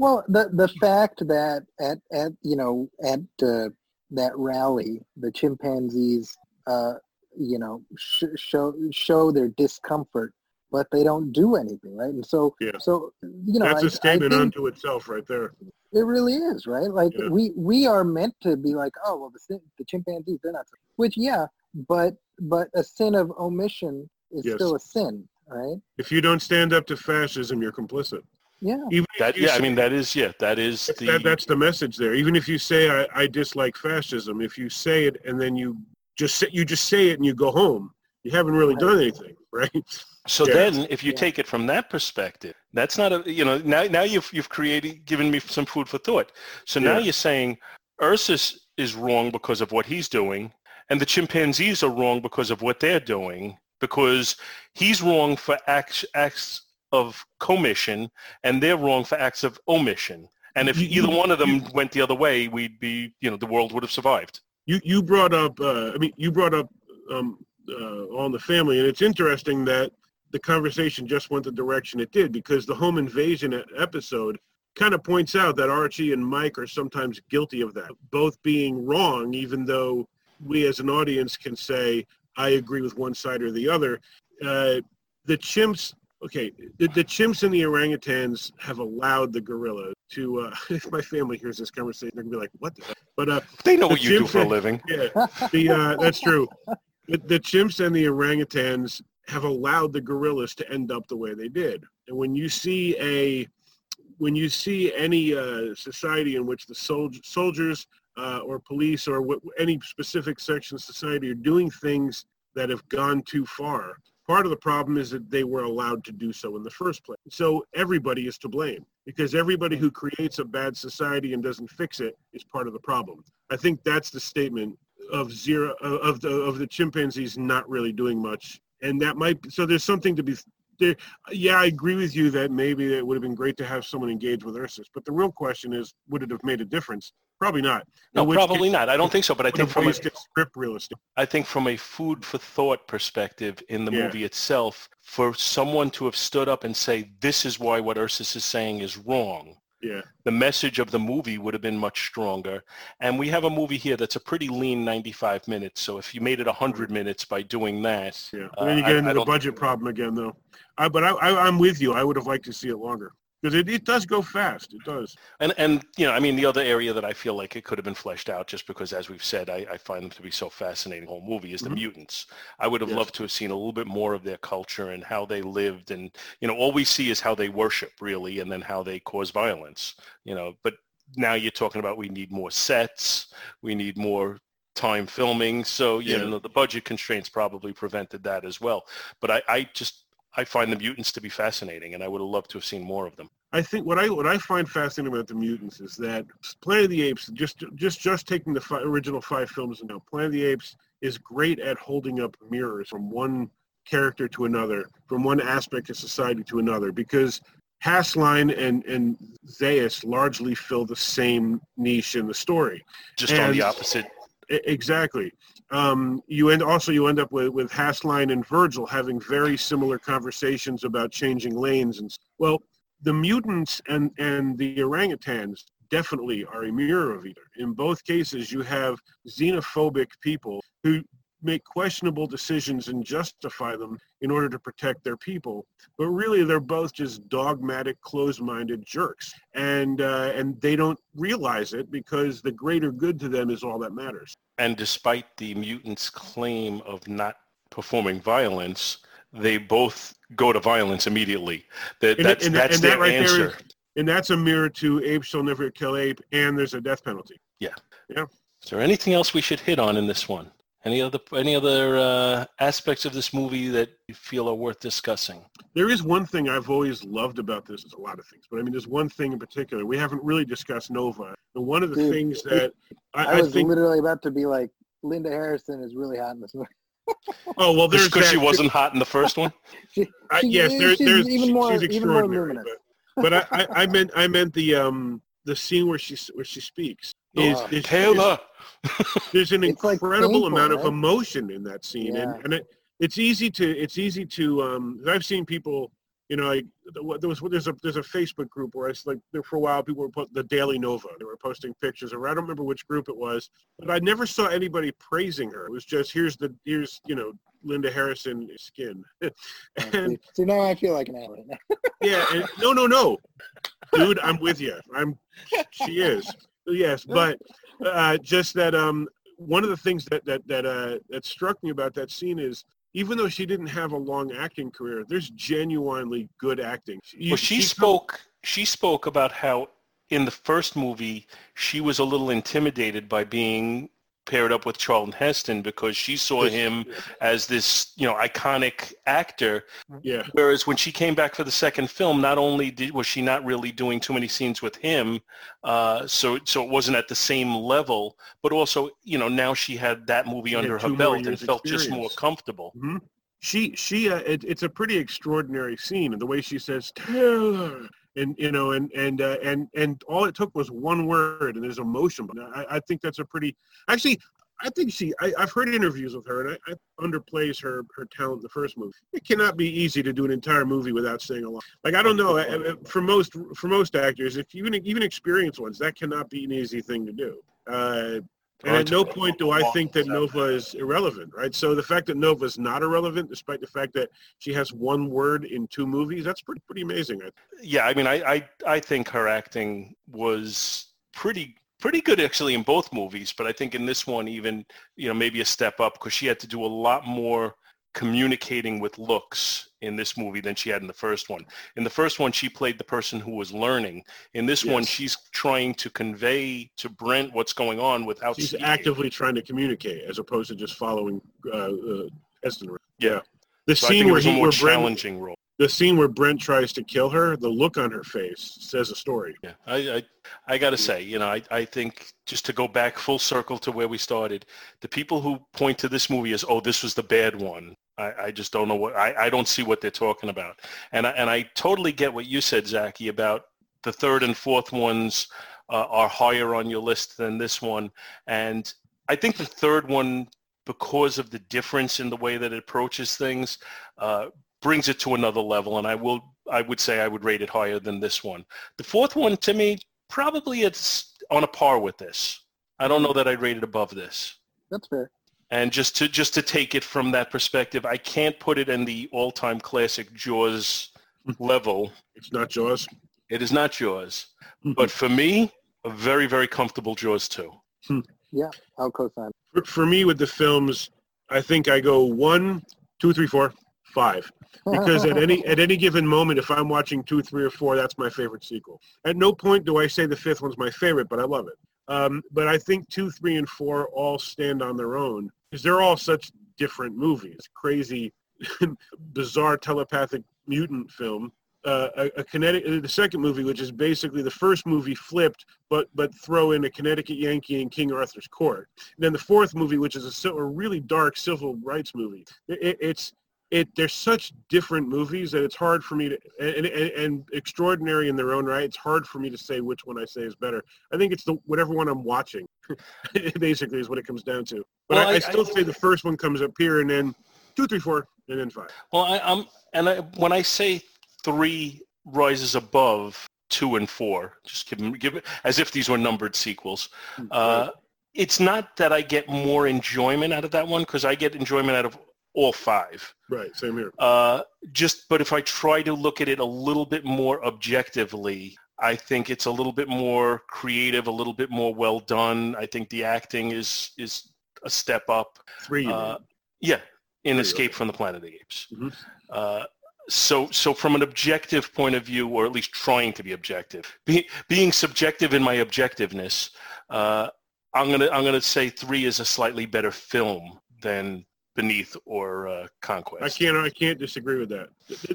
Well, the the fact that at at you know at uh, that rally, the chimpanzees, uh, you know, sh- show show their discomfort, but they don't do anything, right? And so, Yeah. so you know, That's I- a statement unto itself, right there. it really is, right? Like Yeah. we we are meant to be like, oh well, the the chimpanzees they're not, which yeah, but but a sin of omission is Yes. still a sin, right? If you don't stand up to fascism, you're complicit. Yeah. Even That you yeah, I mean that is yeah, that is the that, that's the message there. Even if you say I, I dislike fascism, if you say it and then you just say, you just say it and you go home, you haven't really Right. done anything, [LAUGHS] right? So Yeah. then, if you Yeah. take it from that perspective, that's not a you know now now you've you've created given me some food for thought. So now you're saying Ursus is wrong because of what he's doing, and the chimpanzees are wrong because of what they're doing because he's wrong for acts acts of commission and they're wrong for acts of omission. And if You- either you- one of them you- went the other way, we'd be you know the world would have survived. You you brought up uh, I mean you brought up um, uh, on the family, and it's interesting that the conversation just went the direction it did because the home invasion episode kind of points out that Archie and Mike are sometimes guilty of that, both being wrong, even though we as an audience can say I agree with one side or the other. Uh, the chimps, okay, the, the chimps and the orangutans have allowed the gorilla to. Uh, [LAUGHS] if my family hears this conversation, they're gonna be like, "What?" The? heck?" But uh, They know The what you do for a living. [LAUGHS] yeah, the uh, that's true. The, the chimps and the orangutans have allowed the gorillas to end up the way they did. And when you see a when you see any uh, society in which the soldier, soldiers uh, or police or wh- any specific section of society are doing things that have gone too far, part of the problem is that they were allowed to do so in the first place. So everybody is to blame because everybody who creates a bad society and doesn't fix it is part of the problem. I think that's the statement of zero of the of the chimpanzees not really doing much, and that might so there's something to be there, yeah, I agree with you that maybe it would have been great to have someone engage with Ursus, but the real question is, would it have made a difference? Probably not. No, probably case, not. I don't think so. But I think from a, script real estate. I think from a food for thought perspective in the Yeah. movie itself, for someone to have stood up and say, this is why what Ursus is saying is wrong, Yeah, the message of the movie would have been much stronger. And we have a movie here that's a pretty lean 95 minutes. So if you made it 100 minutes by doing that, yeah. Uh, And then you I- get into I the don't- budget problem again, though. I, but I, I, I'm with you. I would have liked to see it longer because it, it does go fast. It does. And and you know, I mean, the other area that I feel like it could have been fleshed out, just because, as we've said, I, I find them to be so fascinating. Whole movie is the Mhm. mutants. I would have Yes. loved to have seen a little bit more of their culture and how they lived, and you know, all we see is how they worship, really, and then how they cause violence. You know, but now you're talking about we need more sets, we need more time filming, so you Yeah. know, the budget constraints probably prevented that as well. But I, I just I find the mutants to be fascinating, and I would have loved to have seen more of them. I think what I what I find fascinating about the mutants is that Planet of the Apes, just just just taking the fi- original five films and now, Planet of the Apes is great at holding up mirrors from one character to another, from one aspect of society to another, because Hasslein and and Zaius largely fill the same niche in the story. Just on the opposite Exactly. Um, you end also you end up with with Hasslein and Virgil having very similar conversations about changing lanes and well, the mutants and and the orangutans definitely are a mirror of either. In both cases, you have xenophobic people who make questionable decisions and justify them in order to protect their people. But really, they're both just dogmatic, closed-minded jerks, and uh, and they don't realize it because the greater good to them is all that matters. And despite the mutants' claim of not performing violence, they both go to violence immediately. That, And- that's and- that's and that right answer. is- And that's a mirror to ape shall never kill ape, and there's a death penalty. Yeah. Yeah. Is there anything else we should hit on in this one? Any other any other uh, aspects of this movie that you feel are worth discussing? There is one thing I've always loved about this. There's a lot of things, but I mean, there's one thing in particular. We haven't really discussed Nova, and one of the Dude, things that I, I I was think. literally about to be like, Linda Harrison is really hot in this movie. [LAUGHS] Oh well, there's Because she wasn't hot in the first one. [LAUGHS] She, I, she- yes, there, she's there's even more, she's even more extraordinary. luminous. But, but I, I, I [LAUGHS] meant I meant the um the scene where she where she speaks. Is, Oh. is- is- Taylor. [LAUGHS] there's an It's, like, incredible painful, amount of emotion in that scene Yeah. and, and it, it's easy to it's easy to um i've seen people you know like there was there's a there's a facebook group where it's like there for a while people were put the daily nova they were posting pictures or i don't remember which group it was but i never saw anybody praising her. It was just here's the here's you know linda harrison skin. [LAUGHS] And See, now I feel like an ass yeah and, no no no. Dude i'm with you i'm [LAUGHS] she is yes but uh just that um one of the things that that that uh that struck me about that scene is even though she didn't have a long acting career there's genuinely good acting You- Well, she come- spoke. She spoke about how in the first movie she was a little intimidated by being paired up with Charlton Heston because she saw him as this, you know, iconic actor. yeah Whereas when she came back for the second film, not only did, was she not really doing too many scenes with him, uh, so so it wasn't at the same level, but also, you know, now she had that movie She under her belt and felt just more experience. comfortable. she she uh, it, it's a pretty extraordinary scene and the way she says Taylor and you know and and uh, and and all it took was one word and there's emotion I, I think that's a pretty actually I think she I, I've heard interviews with her and I, I underplays her her talent in the first movie. It cannot be easy to do an entire movie without saying a lot. Like I don't know for most for most actors if even even experienced ones that cannot be an easy thing to do. Uh, and at no point do I think that Nova is irrelevant, right? So the fact that Nova is not irrelevant, despite the fact that she has one word in two movies, that's pretty pretty amazing. Yeah, I mean, I, I, I think her acting was pretty pretty good actually in both movies, but I think in this one even, you know, maybe a step up because she had to do a lot more communicating with looks in this movie than she had in the first one. In the first one, she played the person who was learning. In this one, she's trying to convey to Brent what's going on without She's speaking. actively trying to communicate as opposed to just following uh, uh, Heston. Yeah. The So I think scene where he more where Brent, challenging role. The scene where Brent tries to kill her, the look on her face says a story. Yeah, I, I, I got to say, you know, I, I think just to go back full circle to where we started, the people who point to this movie as, oh, this was the bad one, I, I just don't know what I, I don't see what they're talking about. And I, and I totally get what you said, Zaki, about the third and fourth ones uh, are higher on your list than this one. And I think the third one, because of the difference in the way that it approaches things, uh, brings it to another level. And I will, I would say I would rate it higher than this one. The fourth one, to me, probably it's on a par with this. I don't know that I'd rate it above this. That's fair. And just to just to take it from that perspective, I can't put it in the all-time classic Jaws [LAUGHS] level. It's not Jaws. It is not Jaws, [LAUGHS] but for me, a very very comfortable Jaws too. [LAUGHS] Yeah, I'll co-sign. For, for me, with the films, I think I go one, two, three, four, five. Because at any at any given moment, if I'm watching two, three, or four, that's my favorite sequel. At no point do I say the fifth one's my favorite, but I love it. Um, but I think two, three, and four all stand on their own because they're all such different movies. Crazy, [LAUGHS] bizarre telepathic mutant film. Uh, a, a Connecticut, the second movie, which is basically the first movie flipped, but but throw in a Connecticut Yankee and King Arthur's Court. And then the fourth movie, which is a, a really dark civil rights movie. It, it's it they're such different movies that it's hard for me to and, and, and extraordinary in their own right. It's hard for me to say which one I say is better. I think it's the whatever one I'm watching. [LAUGHS] basically, is what it comes down to. But Well, I, I, I- still I- say the first one comes up here, and then two, three, four, and then five. Well, I, I'm and I, when I say three rises above two and four, just give them give it as if these were numbered sequels. Uh, it's not that I get more enjoyment out of that one because I get enjoyment out of all five. Right, same here. Uh, just, but if I try to look at it a little bit more objectively, I think it's a little bit more creative, a little bit more well done. I think the acting is is a step up. Three. Uh, yeah, in Three, Escape okay. from the Planet of the Apes. Mhm. Uh, so, so from an objective point of view, or at least trying to be objective, be, being subjective in my objectiveness, uh, I'm gonna I'm gonna say three is a slightly better film than Beneath or uh, Conquest. I can't. I can't disagree with that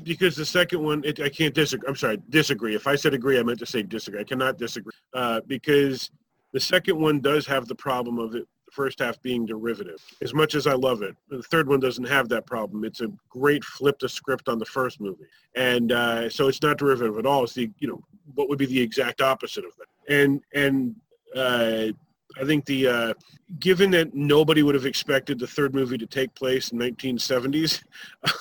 because the second one, it, I can't disagree. I'm sorry, disagree. If I said agree, I meant to say disagree. I cannot disagree uh, because the second one does have the problem of it, the first half being derivative. As much as I love it, the third one doesn't have that problem. It's a great flip the script on the first movie, and uh, so it's not derivative at all. It's the you know what would be the exact opposite of that. And and uh, I think the uh, given that nobody would have expected the third movie to take place in 1970s,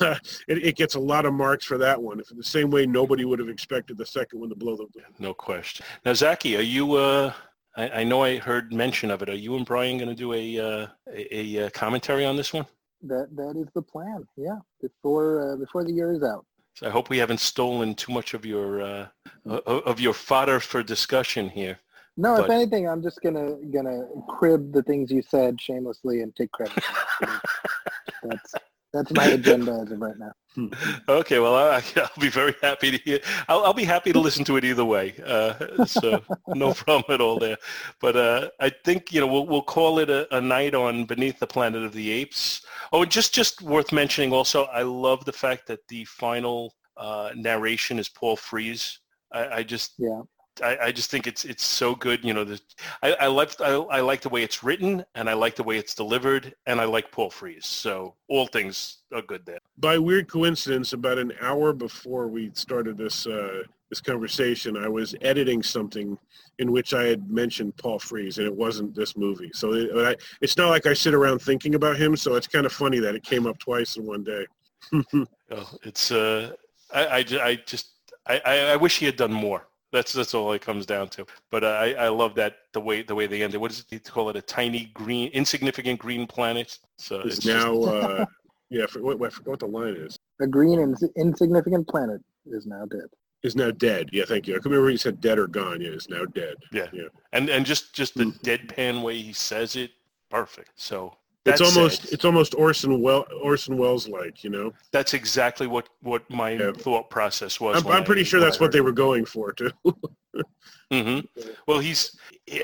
[LAUGHS] it, it gets a lot of marks for that one. If in the same way nobody would have expected the second one to blow the. No question. Now, Zaki, are you? Uh, I, I know I heard mention of it. Are you and Brian going to do a, uh, a a commentary on this one? That that is the plan. Yeah, before uh, before the year is out. So I hope we haven't stolen too much of your uh, of your fodder for discussion here. No, if anything, I'm just gonna gonna crib the things you said shamelessly and take credit. [LAUGHS] that's that's my agenda as of right now. [LAUGHS] Okay, well, I, I'll be very happy to hear. I'll, I'll be happy to listen to it either way. Uh, so [LAUGHS] no problem at all there. But uh, I think you know we'll we'll call it a, a night on Beneath the Planet of the Apes. Oh, just just worth mentioning also, I love the fact that the final uh, narration is Paul Frees. I, I just Yeah. I, I just think it's it's so good. You know, the, I, I like I, I like the way it's written, and I like the way it's delivered, and I like Paul Frees. So all things are good there. By weird coincidence, about an hour before we started this uh, this conversation, I was editing something in which I had mentioned Paul Frees, and it wasn't this movie. So it, I, it's not like I sit around thinking about him. So it's kind of funny that it came up twice in one day. [LAUGHS] Oh, it's uh, I, I, I just I I wish he had done more. That's that's all it comes down to. But uh, I I love that the way the way they ended. What is it? They call it a tiny green, insignificant green planet. So It's, it's just- now, uh, [LAUGHS] yeah, I forgot, I forgot what the line is. A green and insignificant planet is now dead. Is now dead. Yeah, thank you. I couldn't remember you said dead or gone. Yeah, it's now dead. yeah. yeah. and and just just the Mhm. deadpan way he says it, perfect. So It's almost said- it's almost Orson well Orson Welles like, you know. That's exactly what what my Yeah. thought process was. I'm, I'm pretty I- sure that's what they were going for too. [LAUGHS] hmm Well, he's,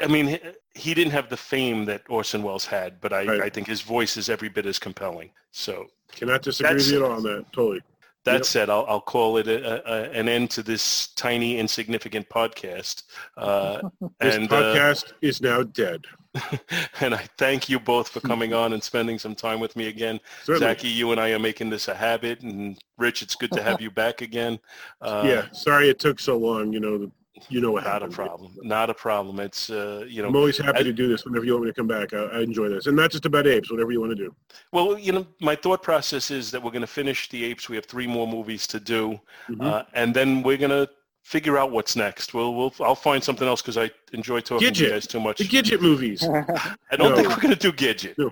I mean, he- didn't have the fame that Orson Welles had, but I, Right. I think his voice is every bit as compelling. So Cannot disagree with you at all on that. Totally. that Yep. said, I'll, I'll call it a, a, an end to this tiny, insignificant podcast. Uh, [LAUGHS] This and uh, podcast is now dead. [LAUGHS] and I thank you both for coming on and spending some time with me again. Certainly. Zaki, you and I are making this a habit, and Rich, it's good to have you back again. Uh, yeah, sorry it took so long. You know, the- you know what not a happened. problem. Not a problem. It's uh, you know, I'm always happy I- to do this whenever you want me to come back. I, I enjoy this, and not just about apes. Whatever you want to do. Well, you know, my thought process is that we're going to finish the apes. We have three more movies to do, Mhm. uh, and then we're going to figure out what's next. We'll, we'll I'll find something else because I enjoy talking to you guys too much. the Gidget movies. [LAUGHS] I don't No. think we're going to do Gidget, No.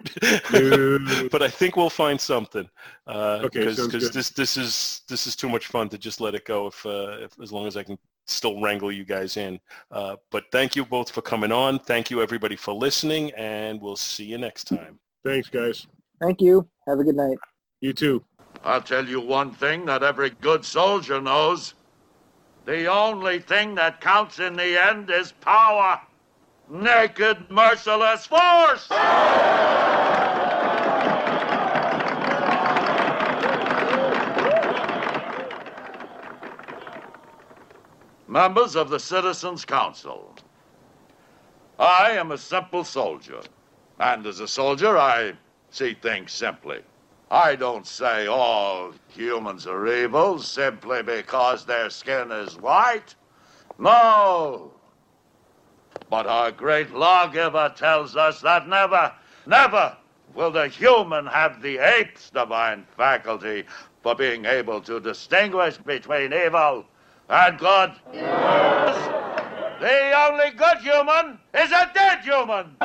[LAUGHS] No. but I think we'll find something. Uh, Okay, because sounds good. this this is this is too much fun to just let it go if, uh, if as long as I can still wrangle you guys in. Uh, but thank you both for coming on. Thank you everybody for listening, and we'll see you next time. Thanks, guys. Thank you. Have a good night. You too. I'll tell you one thing that every good soldier knows. The only thing that counts in the end is power. Naked, merciless force! Members of the Citizens Council, I am a simple soldier, and as a soldier, I see things simply. I don't say all humans are evil simply because their skin is white. No. But our great lawgiver tells us that never, never will the human have the ape's divine faculty for being able to distinguish between evil and good. The only good human is a dead human.